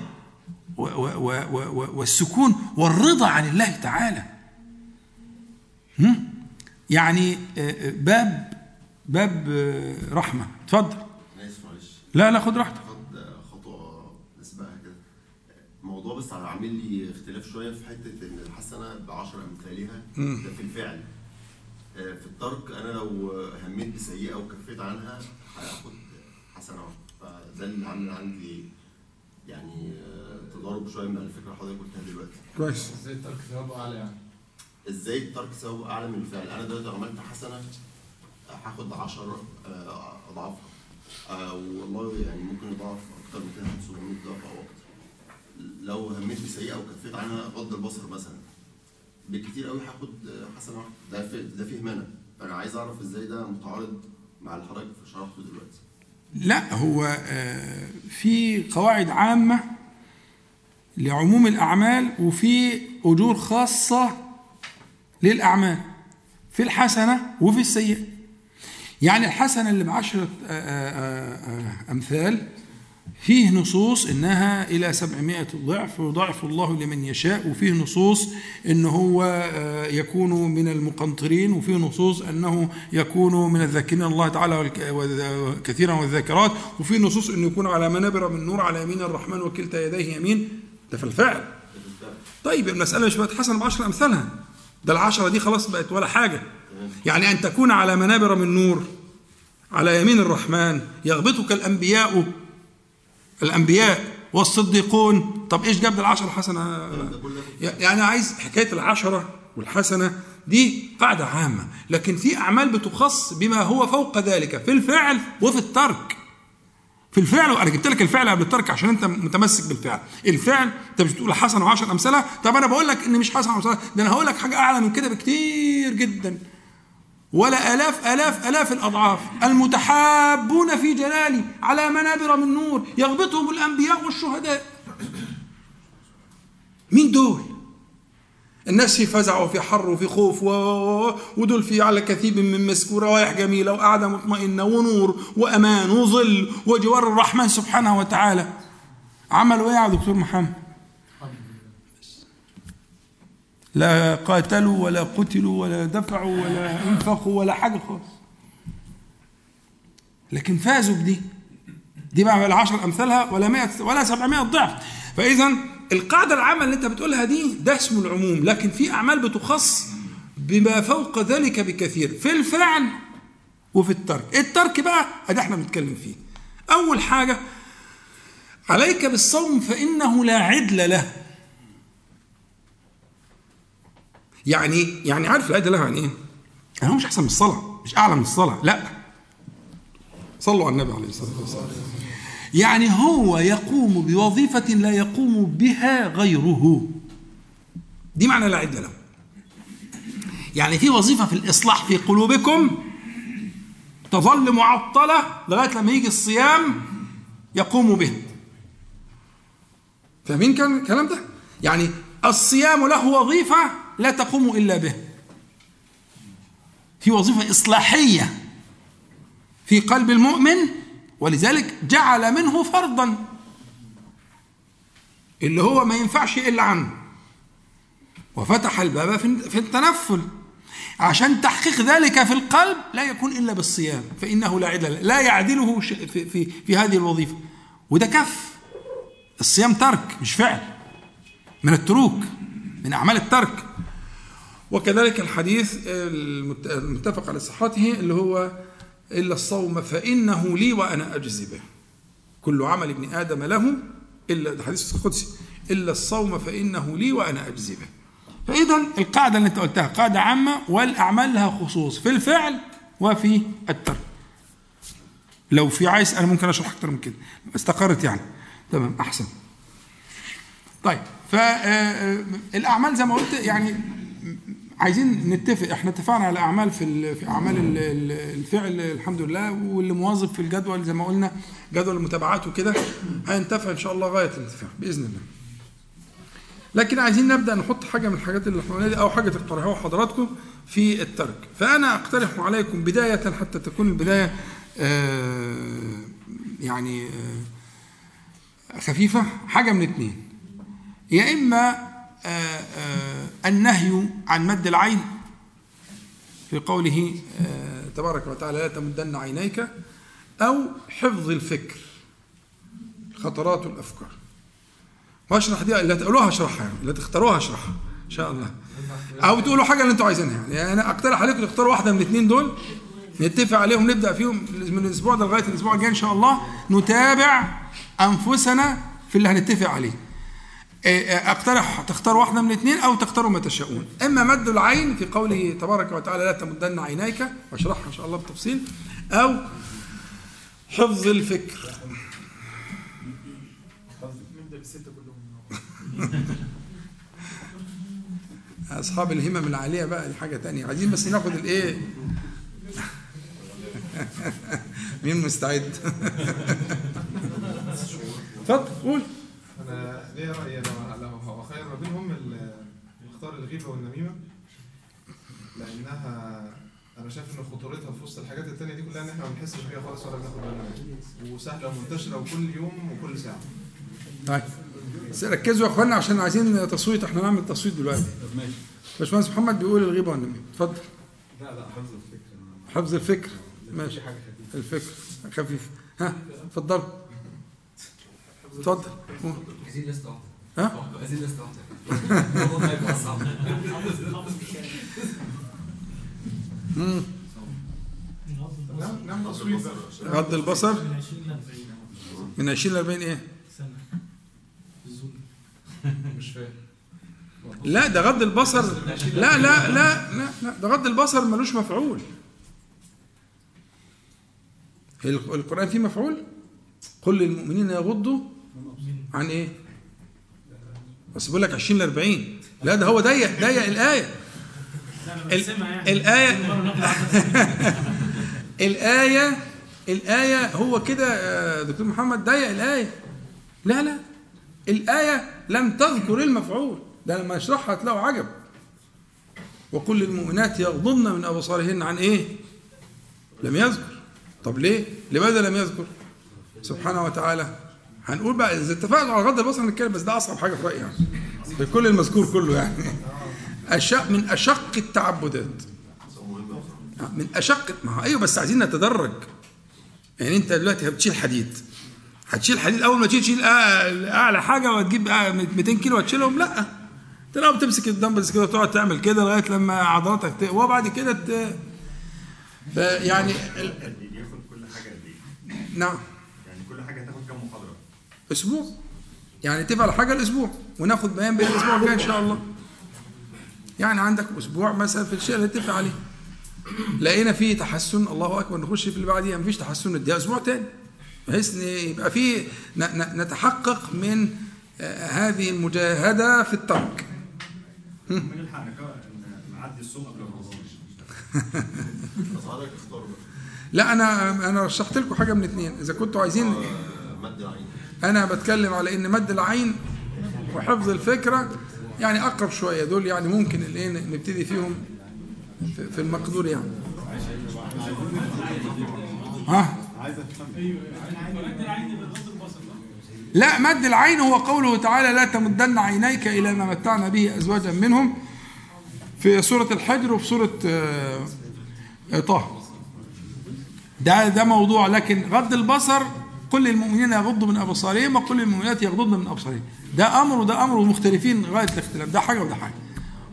والسكون والرضا عن الله تعالى؟ يعني آه، آه، باب باب رحمة. اتفضل. أنا اسف معلش. لا لا خد راحتك. خد خطوة نسبقها كده. الموضوع بس عامل لي اختلاف شوية في حتة إن الحسنة ب 10 امثالها ده في الفعل. آه، في الترك أنا لو هميت بسيئة وكفيت عنها هاخد حسنة واحدة فده اللي عامل عندي يعني آه، تضارب شوية من الفكرة اللي حضرتك قلتها دلوقتي. كويس. إزاي الترك ثوابه أعلى يعني؟ إزاي الترك ثوابه أعلى من الفعل؟ أنا دلوقتي لو عملت حسنة هاخد 10 آه، اضعافها آه، والله يعني ممكن يضاعف أكتر من كده 700 ضعف أو أكتر. لو هميت بسيئه وكفيت عنها غض البصر مثلا. بالكتير قوي هاخد آه، حسنه واحدة ده في ده فيه منع. فانا عايز أعرف إزاي ده متعارض مع اللي حضرتك شرحته دلوقتي. لا هو في قواعد عامة لعموم الأعمال وفي أجور خاصة للأعمال في الحسنة وفي السيئة. يعني الحسنة اللي بعشرة آه، آه، آه، أمثال فيه نصوص إنها إلى 700 ضعف ويضاعف الله لمن يشاء وفيه نصوص ان هو يكون من المقنطرين وفيه نصوص إنه يكون من الذاكرين. الله تعالى كثيرا والذاكرات وفيه نصوص إنه يكون على منابر من نور على يمين الرحمن وكلتا يديه يمين. ده في الفعل. طيب المسألة مش بقت حسنة بعشر أمثالها. ده العشرة دي خلاص بقت ولا حاجة. يعني أن تكون على منابر من نور على يمين الرحمن يغبطك الأنبياء الأنبياء والصديقون. طب إيش جاب العشرة حسنة يعني عايز حكاية العشرة والحسنة دي قاعدة عامة لكن في أعمال بتخص بما هو فوق ذلك في الفعل وفي الترك. في الفعل وأنا جبت لك الفعل قبل الترك عشان أنت متمسك بالفعل. الفعل أنت مش بتقول حسنه وعشر امثالها طب أنا بقول لك إن مش حسنه وعشر ده أنا هقول لك حاجة أعلى من كده بكتير جدا. ولا آلاف آلاف آلاف الأضعاف المتحابون في جلالي على منابر من نور يغبطهم الأنبياء والشهداء. مين دول؟ الناس في فزع وفي حر وفي خوف. ودول في على كثيب من مسك وروايح جميلة وقعدة مطمئنة ونور وأمان وظل وجوار الرحمن سبحانه وتعالى. عملوا إيه يا دكتور محمد. لا قاتلوا ولا قتلوا ولا دفعوا ولا انفقوا ولا حاجة خالص. لكن فازوا بدي. دي بقى ولا 10 أمثالها ولا 100 ولا 700 ضعف. فاذا القاعدة العامة اللي انت بتقولها دي ده اسمه العموم لكن في أعمال بتخص بما فوق ذلك بكثير في الفعل وفي الترك. الترك بقى ادي إحنا بنتكلم فيه. أول حاجة عليك بالصوم فإنه لا عدل له. يعني يعني عارف العدل له يعني إيه؟ يعني هو مش أحسن من الصلاة مش أعلى من الصلاة لا. صلوا على النبي عليه الصلاة والسلام. يعني هو يقوم بوظيفة لا يقوم بها غيره. دي معنى لا عدل له. يعني في وظيفة في الإصلاح في قلوبكم تظل معطلة لغاية لما يجي الصيام يقوم به. فاهمين كان الكلام ده؟ يعني الصيام له وظيفة لا تقوم إلا به. في وظيفة إصلاحية في قلب المؤمن ولذلك جعل منه فرضا. اللي هو ما ينفعش إلا عنه. وفتح الباب في التنفل. عشان تحقيق ذلك في القلب لا يكون إلا بالصيام فإنه لا عدل لا يعدله في في في هذه الوظيفة. وده كف. الصيام ترك مش فعل. من التروك من أعمال الترك. وكذلك الحديث المتفق على صحته اللي هو إلا الصوم فإنه لي وأنا أجزي به. كل عمل ابن آدم له إلا الحديث القدسي. إلا الصوم فإنه لي وأنا أجزي به. فإذا القاعدة اللي أنت قلتها قاعدة عامة والأعمال لها خصوص في الفعل وفي الترك. لو في عايز أنا ممكن أشرح أكتر من كده استقرت يعني. تمام أحسن. طيب فالأعمال زي ما قلت يعني عايزين نتفق. إحنا اتفقنا على أعمال في في أعمال الفعل الحمد لله. واللي موظف في الجدول زي ما قلنا جدول المتابعات وكده هينتفع إن شاء الله غاية الانتفاع بإذن الله. لكن عايزين نبدأ نحط حاجة من الحاجات اللي إحنا دي أو حاجة تقترحوها حضراتكم في الترك. فأنا أقترح عليكم بداية حتى تكون البداية آه يعني آه خفيفة حاجة من اثنين يا إما النهي عن مد العين في قوله تبارك وتعالى لا تمدن عينيك أو حفظ الفكر. خطرات الأفكار. واشرح دي؟ اللي تقولوها اشرحها يعني اللي تختاروها اشرحها إن شاء الله. أو تقولوا حاجة اللي أنتوا عايزينها. يعني, يعني أنا أقترح عليكم تختاروا واحدة من الاثنين دول نتفق عليهم نبدأ فيهم من الأسبوع ده لغاية الأسبوع الجاي إن شاء الله نتابع أنفسنا في اللي هنتفق عليه. اقترح تختار واحدة من الاثنين أو تختاروا ما تشاءون. إما مد العين في قوله تبارك وتعالى لا تمدن عينيك واشرحها إن شاء الله بالتفصيل أو حفظ الفكر. أصحاب الهمم العالية بقى دي حاجة تانية. عايزين بس ناخد الإيه؟ مين مستعد؟ اتفضل قول. أنا ليا راي لو لو هو خير ما بينهم نختار الغيبة والنميمة. لأنها أنا شايف إن خطورتها في وسط الحاجات التانية دي كلها إن إحنا ما بنحسش بيها خالص ولا بناخد بالنا منها. وسهلة ومنتشرة وكل يوم وكل ساعة. طيب. بس ركزوا يا إخوانا عشان عايزين تصويت. إحنا نعمل تصويت دلوقتي. باشمهندس محمد بيقول الغيبة والنميمة. اتفضل. لا لا حفظ الفكر. حفظ الفكر. ماشي. الفكر خفيف. ها اتفضل اتفضل. عايزين لسه ها؟ عايزين لسه غض البصر من 20 ل 40 من 20 ل 40 إيه؟ مش فاهم. لا ده غض البصر. لا لا لا لا, لا. ده غض البصر ملوش مفعول. القرآن فيه مفعول؟ قل للمؤمنين يغضوا عن إيه؟ بس بيقول لك 20 ل 40 لا ده هو ضيق ضيق الآية. ال- الآية الآية الآية هو كده يا دكتور محمد ضيق الآية. لا لا. الآية لم تذكر المفعول. ده لما اشرحها هتلاقوا عجب. وكل المؤمنات يغضضن من أبصارهن عن إيه؟ لم يذكر. طب ليه؟ لماذا لم يذكر؟ سبحانه وتعالى. هنقول بقى إذا اتفقنا على غض البصر هنتكلم بس ده أصعب حاجة في رأيي يعني. في كل المذكور كله يعني. أشق من أشق التعبدات. من أشق ما هو أيوه بس عايزين نتدرج. يعني أنت دلوقتي بتشيل حديد. هتشيل حديد أول ما تشيل تشيل أع- أعلى حاجة وتجيب أع- 200 كيلو وتشيلهم لأ. أنت لو بتمسك الدمبلز كده وتقعد تعمل كده لغاية لما عضلاتك تقوى وبعد كده ت... يعني حاجة إيه؟ نعم يعني كل حاجة هتاخد كام محاضره؟ أسبوع. يعني على حاجة الأسبوع وناخد بيان بين الأسبوع الجاي إن شاء الله. يعني عندك أسبوع مثلا في الشيء اللي نتفق عليه. لقينا فيه تحسن الله أكبر نخش في اللي بعديها مفيش تحسن. نديها أسبوع تاني بحيث إن يبقى فيه نتحقق من آه، هذه المجاهدة في الترك لا أنا أنا رشحت لكم حاجة من اثنين إذا كنتوا عايزين آه، مد العين أنا بتكلم على إن مد العين وحفظ الفكرة يعني أقرب شوية دول يعني ممكن الايه نبتدي فيهم في- المقدور يعني. ها؟ لا مد العين هو قوله تعالى لا تمدن عينيك إلى ما متعنا به أزواجا منهم في سورة الحجر وفي سورة آه، آه، طه. ده ده موضوع لكن غض البصر كل المؤمنين يغضوا من أبصارهم وكل المؤمنات يغضضن من أبصارهم. ده أمر وده أمر ومختلفين غايه الاختلاف. ده حاجة وده حاجة.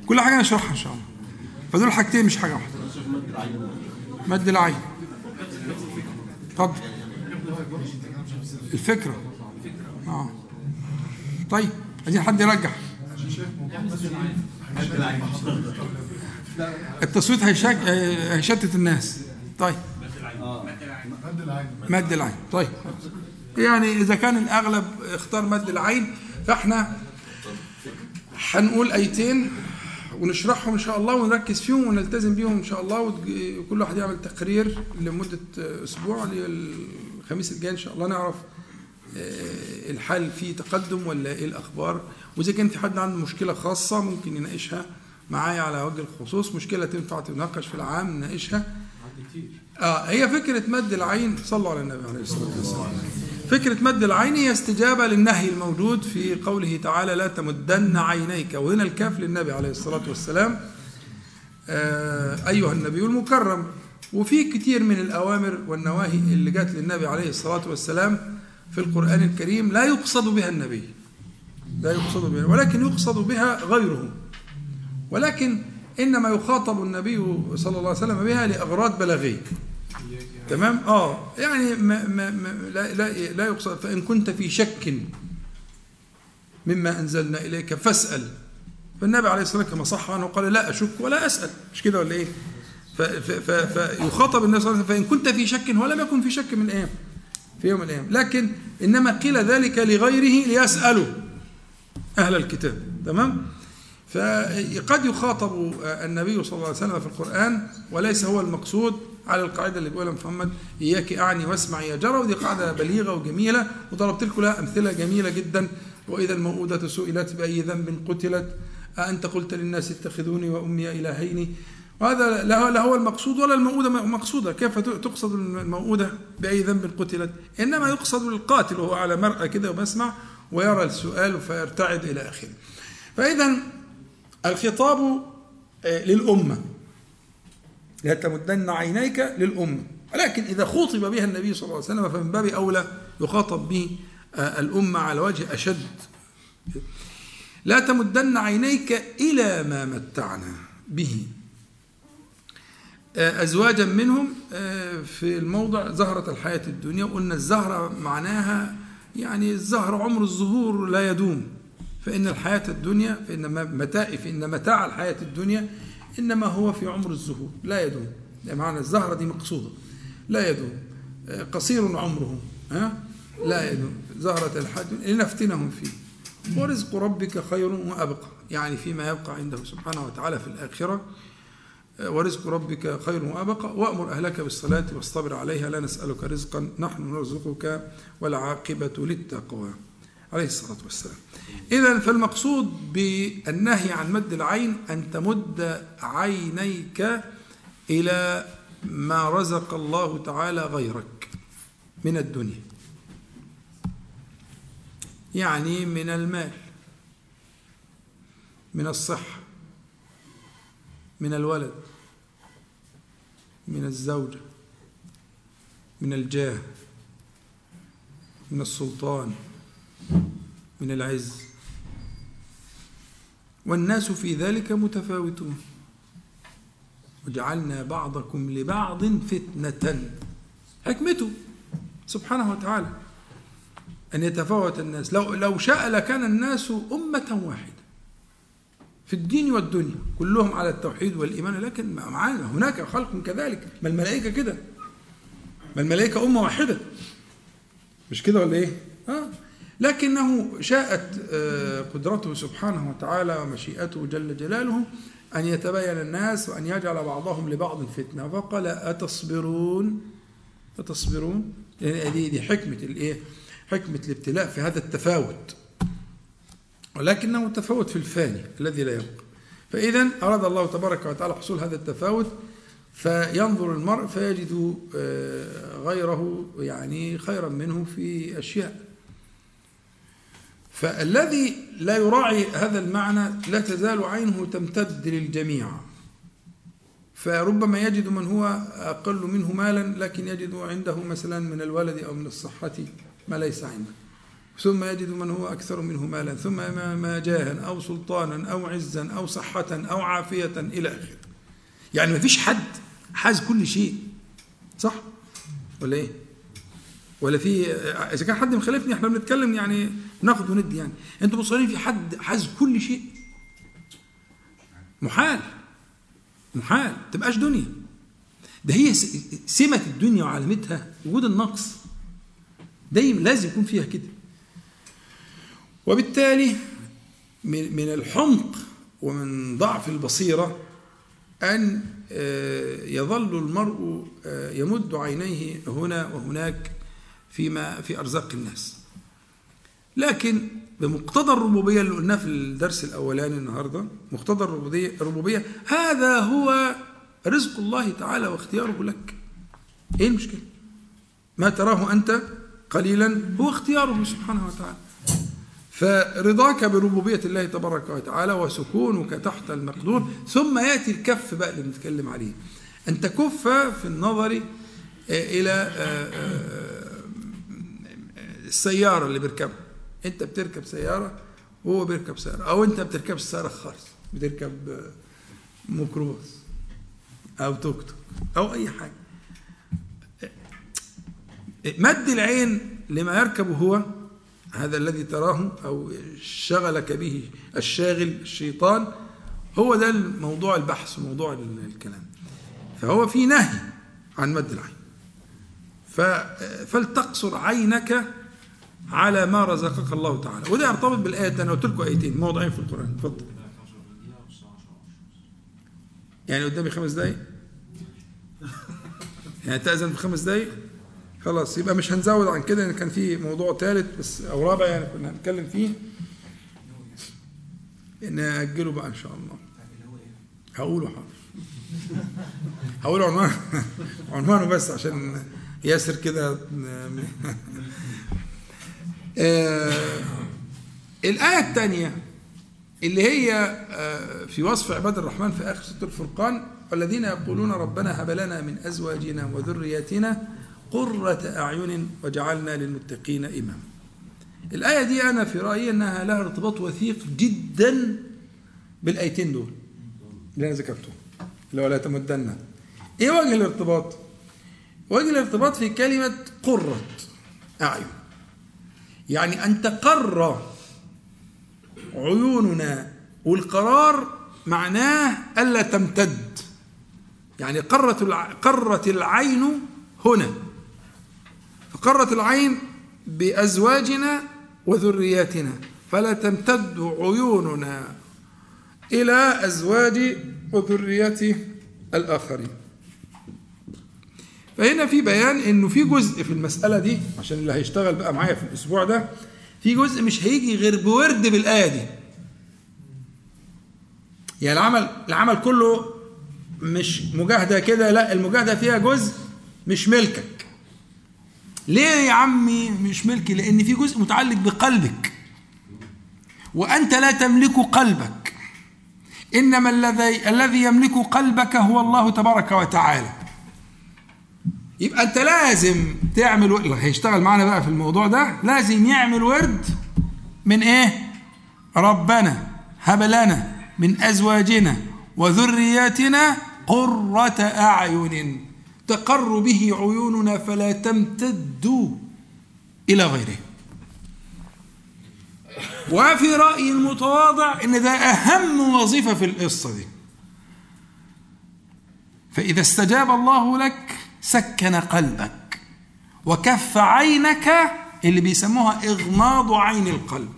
كل حاجة نشرحها إن شاء الله. فدول حاجتين مش حاجة واحدة. مد العين. اتفضل. الفكرة. آه. طيب عايزين حد يرجح التصويت. هيشتت الناس. طيب. مد العين. طيب. يعني إذا كان الأغلب اختار مد العين فإحنا هنقول أيتين ونشرحهم إن شاء الله ونركز فيهم ونلتزم بيهم إن شاء الله وكل واحد يعمل تقرير لمدة أسبوع الخميس الجاي إن شاء الله نعرف آه، الحال فيه تقدم ولا إيه الأخبار. وإذا كان في حد عنده مشكلة خاصة ممكن يناقشها معايا على وجه الخصوص. مشكلة تنفع تناقش في العام نناقشها. آه هي فكرة مد العين صلوا على النبي عليه الصلاة والسلام. فكرة مد العين هي استجابة للنهي الموجود في قوله تعالى لا تمدن عينيك وهنا الكاف للنبي عليه الصلاة والسلام آه أيها النبي المكرم. وفي كتير من الأوامر والنواهي اللي جت للنبي عليه الصلاة والسلام في القرآن الكريم لا يقصد بها النبي. لا يقصد بها ولكن يقصد بها غيره. ولكن إنما يخاطب النبي صلى الله عليه وسلم بها لأغراض بلاغية. تمام؟ آه. يعني ما ما ما لا لا لا يقصد. فإن كنت في شك مما أنزلنا إليك فاسأل. فالنبي عليه الصلاة والسلام كما صح عنه قال لا أشك ولا أسأل. مش كده ولا إيه؟ فيخاطب النبي صلى الله عليه وسلم. فإن كنت في شك ولم يكن في شك من الأيام في يوم من الأيام. لكن إنما قيل ذلك لغيره ليسألوا أهل الكتاب. تمام؟ فقد يخاطب النبي صلى الله عليه وسلم في القرآن وليس هو المقصود. على القاعدة اللي بيقولها محمد إياك أعني واسمع يا جرى. ودي قاعدة بليغة وجميلة وضربت لكم لها أمثلة جميلة جدا. وإذا الموءودة سئلت بأي ذنب قتلت أأنت قلت للناس اتخذوني وأمي إلهين؟ وهذا لا هو المقصود ولا الموءودة مقصودة كيف تقصد الموءودة بأي ذنب قتلت؟ إنما يقصد القاتل وهو على مرأى كده وبسمع ويرى السؤال فيرتعد إلى آخره. فإذا الخطاب آه، للأمة. لا تمدن عينيك للأمة ولكن إذا خوطب بها النبي صلى الله عليه وسلم فمن باب أولى يخاطب به آه، الأمة على وجه أشد. لا تمدن عينيك إلى ما متعنا به. آه، أزواجا منهم آه، في الموضع زهرة الحياة الدنيا وقلنا الزهرة معناها يعني الزهر عمر الزهور لا يدوم. فإن الحياة الدنيا فإن متاع فإن متاع الحياة الدنيا إنما هو في عمر الزهور. لا يدوم. ده معنى الزهرة دي مقصودة. لا يدوم. قصير عمره. ها؟ لا يدوم. زهرة الدنيا لنفتنهم فيه. ورزق ربك خير وأبقى. يعني فيما يبقى عنده سبحانه وتعالى في الآخرة. ورزق ربك خير وأبقى. وأمر أهلك بالصلاة واصطبر عليها. لا نسألك رزقا نحن نرزقك والعاقبة للتقوى. عليه الصلاة والسلام. إذا فالمقصود بالنهي عن مد العين أن تمد عينيك إلى ما رزق الله تعالى غيرك من الدنيا. يعني من المال من الصحة من الولد من الزوجة من الجاه من السلطان. من العز. والناس في ذلك متفاوتون. وجعلنا بعضكم لبعض فتنة. حكمته سبحانه وتعالى أن يتفاوت الناس. لو لو شاء لكان الناس أمة واحدة في الدين والدنيا كلهم على التوحيد والإيمان. لكن معانا. هناك خلق كذلك. ما الملائكة كده؟ ما الملائكة أمة واحدة؟ مش كده ولا إيه؟ آه. لكنه شاءت آه، قدرته سبحانه وتعالى ومشيئته جل جلاله أن يتبين الناس وأن يجعل بعضهم لبعض فتنة. فقال أتصبرون؟ أتصبرون؟ يعني دي دي حكمة الإيه؟ حكمة الابتلاء في هذا التفاوت. ولكنه تفاوت في الفاني الذي لا يبقى. فإذا أراد الله تبارك وتعالى حصول هذا التفاوت فينظر المرء فيجد آه، غيره يعني خيرا منه في أشياء. فالذي لا يراعي هذا المعنى لا تزال عينه تمتد للجميع. فربما يجد من هو أقل منه مالا لكن يجد عنده مثلا من الولد أو من الصحة ما ليس عنده. ثم يجد من هو أكثر منه مالا ثم ما جاها أو سلطانا أو عزا أو صحة أو عافية إلى آخره. يعني ما فيش حد حاز كل شيء صح؟ ولا إيه؟ ولا في إذا كان حد مخالفني إحنا بنتكلم يعني ناخد وندي يعني. أنتوا مصرين في حد حاز كل شيء. محال. محال. تبقاش دنيا. ده هي سمة الدنيا وعلامتها وجود النقص. دايما لازم يكون فيها كده. وبالتالي من الحمق ومن ضعف البصيرة أن آه، يظل المرء آه، يمد عينيه هنا وهناك فيما في أرزاق الناس. لكن بمقتضى الربوبية اللي قلناه في الدرس الأولاني النهاردة مقتضى الربوبية, الربوبية هذا هو رزق الله تعالى واختياره لك. إيه المشكلة؟ ما تراه أنت قليلا هو اختياره سبحانه وتعالى. فرضاك بربوبية الله تبارك وتعالى وسكونك تحت المقدور ثم يأتي الكف بقى اللي بنتكلم عليه. أن تكف في النظر آه، إلى آه، آه، السيارة اللي بيركبها. أنت بتركب سيارة وهو بيركب سيارة أو أنت بتركبش سيارة خالص بتركب ميكروباص أو توك توك أو أي حاجة. مد العين لما يركب هو هذا الذي تراه أو شغلك به الشاغل الشيطان هو ده الموضوع البحث وموضوع الكلام. فهو في نهي عن مد العين. فلتقصر عينك على ما رزقك الله تعالى. وده يرتبط بالآية أنا قلت لكم آيتين موضعين في القرآن. اتفضل. يعني قدامي خمس دقايق؟ يعني تأذن في خمس دقايق؟ خلاص يبقى مش هنزود عن كده ان كان في موضوع ثالث بس أو رابع يعني كنا هنتكلم فيه. نأجله بقى إن شاء الله. هقوله حاضر هقول عنوان عنوانه بس عشان ياسر كده. آه الآية الثانية اللي هي آه في وصف عباد الرحمن في آخر سورة الفرقان والذين يقولون ربنا هب لنا من أزواجنا وذرياتنا قرة أعين وجعلنا للمتقين إماما. الآية دي أنا في رأيي أنها لها ارتباط وثيق جدا بالآيتين دول اللي أنا ذكرتهم اللي هو لا تمدن. إيه وجه الارتباط؟ وجه الارتباط في كلمة قرة أعين. يعني أن تقر عيوننا والقرار معناه ألا تمتد. يعني قرت قرت العين هنا. فقرت العين بأزواجنا وذرياتنا. فلا تمتد عيوننا إلى أزواج وذرية الآخرين. فهنا في بيان إنه في جزء في المسألة دي عشان اللي هيشتغل بقى معايا في الأسبوع ده في جزء مش هيجي غير بورد بالآية دي. يعني العمل العمل كله مش مجاهدة كده لا المجاهدة فيها جزء مش ملكك. ليه يا عمي مش ملكي؟ لأن في جزء متعلق بقلبك. وأنت لا تملك قلبك. إنما الذي الذي يملك قلبك هو الله تبارك وتعالى. يبقى أنت لازم تعمل اللي هيشتغل معانا بقى في الموضوع ده. لازم يعمل ورد من إيه؟ ربنا. هب لنا من أزواجنا وذرياتنا قرة أعين. تقر به عيوننا فلا تمتد إلى غيره. وفي رأيي المتواضع إن ده أهم وظيفة في القصة دي. فإذا استجاب الله لك سكن قلبك وكف عينك اللي بيسموها إغماض عين القلب.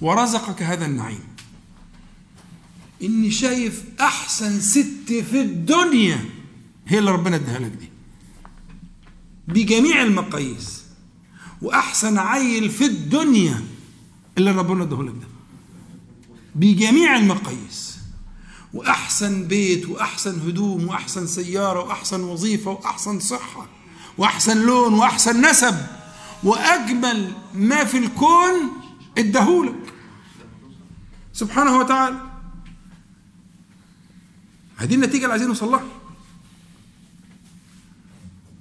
ورزقك هذا النعيم. إني شايف أحسن ست في الدنيا. هي اللي ربنا اداها لك دي. بجميع المقاييس. وأحسن عيل في الدنيا. اللي ربنا اداه لك ده. بجميع المقاييس. وأحسن بيت وأحسن هدوم وأحسن سيارة وأحسن وظيفة وأحسن صحة وأحسن لون وأحسن نسب. وأجمل ما في الكون اداهولك سبحانه وتعالى. هذه النتيجة اللي عايزين نوصل لها.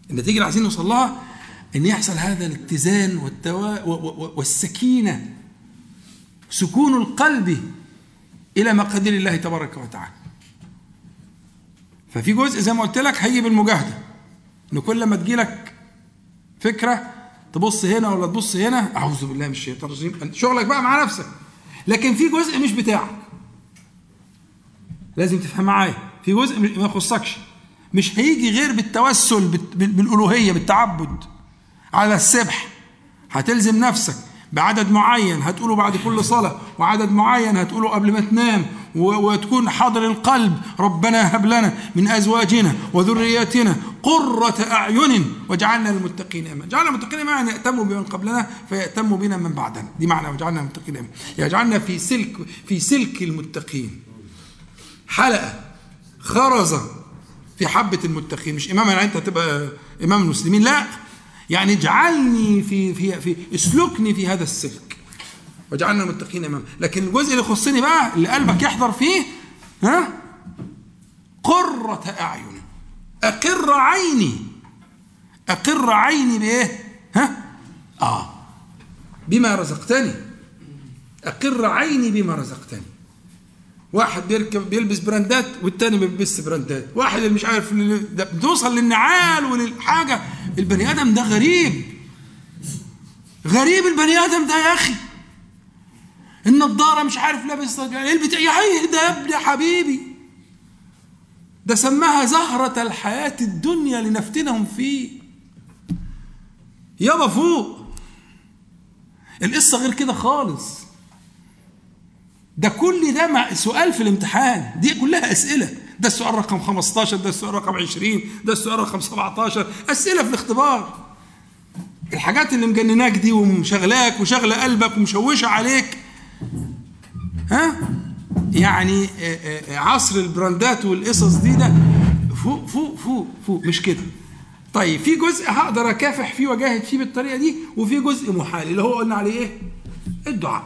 النتيجة اللي عايزين نوصل لها إن يحصل هذا الاتزان والتوا... والسكينة. سكون القلب إلى مقادير الله تبارك وتعالى. ففي جزء زي ما قلت لك هيجي بالمجاهدة. ان كل ما تجيلك فكرة تبص هنا ولا تبص هنا أعوذ بالله من الشيطان الرجيم. شغلك بقى مع نفسك. لكن في جزء مش بتاعك. لازم تفهم معايا. في جزء ما يخصكش. مش هيجي غير بالتوسل بالألوهية بالتعبد. على السبح. هتلزم نفسك. بعدد معين هتقوله بعد كل صلاة. وعدد معين هتقوله قبل ما تنام. وتكون حاضر القلب. ربنا هب لنا من أزواجنا وذرياتنا قرة أعين وجعلنا للمتقين إماما. جعلنا المتقين إماما. يعني يأتموا بمن قبلنا فيأتموا بنا من بعدنا. دي معنى وجعلنا المتقين إماما. يجعلنا في سلك في سلك المتقين. حلقة خرزة في حبة المتقين. مش إمام يعني أنت تبقى إمام المسلمين. لا. يعني اجعلني في في في اسلكني في هذا السلك. واجعلنا المتقين إمام. لكن الجزء اللي يخصني بقى اللي قلبك يحضر فيه ها؟ قرة أعين. أقر عيني. أقر عيني بإيه؟ ها؟ آه. بما رزقتني. أقر عيني بما رزقتني. واحد بيركب بيلبس براندات والتاني ما بيلبسش براندات. واحد اللي مش عارف بتوصل للنعال وللحاجة. البني آدم ده غريب. غريب البني آدم ده يا أخي. النضارة مش عارف لابس البتاع يا ده يا ابني حبيبي. ده سماها زهرة الحياة الدنيا لنفتنهم فيه. يابا فوق. القصة غير كده خالص. ده كل ده سؤال في الامتحان. دي كلها أسئلة. ده السؤال رقم 15 ده السؤال رقم 20 ده السؤال رقم 17 أسئلة في الاختبار. الحاجات اللي مجنناك دي ومشغلاك وشغلة قلبك ومشوشة عليك ها؟ يعني عصر البراندات والقصص دي ده فوق فوق فوق فوق مش كده. طيب في جزء هقدر أكافح فيه وأجاهد فيه بالطريقة دي وفي جزء محال. اللي هو قلنا عليه إيه؟ الدعاء.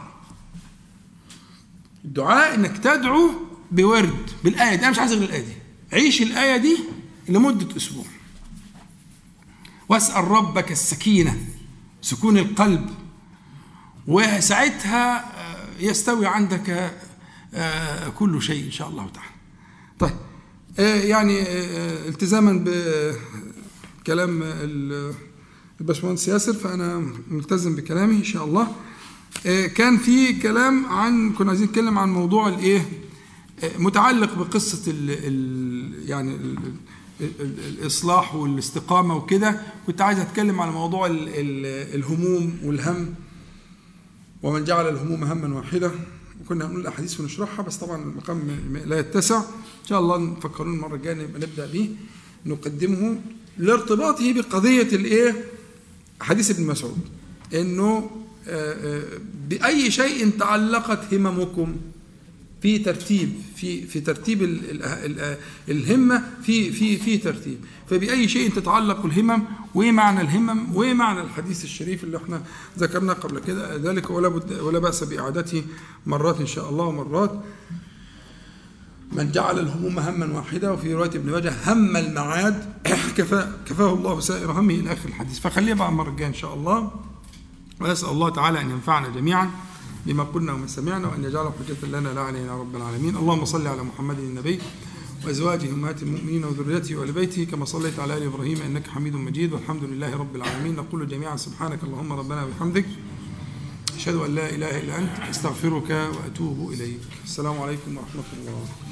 الدعاء إنك تدعو بورد بالآية دي. أنا مش عايز غير الآية دي. عيش الآية دي لمدة أسبوع. واسأل ربك السكينة سكون القلب. وساعتها يستوي عندك كل شيء إن شاء الله تعالى. طيب يعني التزاما بكلام الباشمهندس ياسر فأنا ملتزم بكلامي إن شاء الله. كان في كلام عن كنا عايزين نتكلم عن موضوع الإيه؟ متعلق بقصة ال ال يعني ال الإصلاح والاستقامة وكده كنت عايز أتكلم على موضوع ال ال الهموم والهم. ومن جعل الهموم هما واحدة. كنا هنقول الأحاديث ونشرحها بس طبعا المقام لا يتسع. إن شاء الله نفكرون المرة الجاية نبقى نبدأ به نقدمه لارتباطه بقضية الإيه؟ حديث ابن مسعود. إنه آه، آه، بأي شيء تعلقت هممكم. في ترتيب في في ترتيب ال ال ال الهمة في في في ترتيب. فبأي شيء تتعلق الهمم وإيه معنى الهمم؟ وإيه معنى الحديث الشريف اللي إحنا ذكرناه قبل كده؟ ذلك ولا بد ولا بأس بإعادته مرات إن شاء الله ومرات. من جعل الهموم هما واحدة وفي رواية ابن ماجه هم المعاد كفى كفاه الله سائر همه إلى آخر الحديث. فخليها بقى المرة الجاية إن شاء الله. واسال الله تعالى أن ينفعنا جميعا. بما قلنا وما سمعنا وأن يجعله حجة لنا لا علينا رب العالمين. اللهم صل على محمد النبي وأزواجه أمهات المؤمنين وذريته وآل بيته كما صليت على آل إبراهيم إنك حميد مجيد. والحمد لله رب العالمين. نقول جميعا سبحانك اللهم ربنا وبحمدك. أشهد أن لا إله إلا أنت. أستغفرك وأتوب إليك. السلام عليكم ورحمة الله.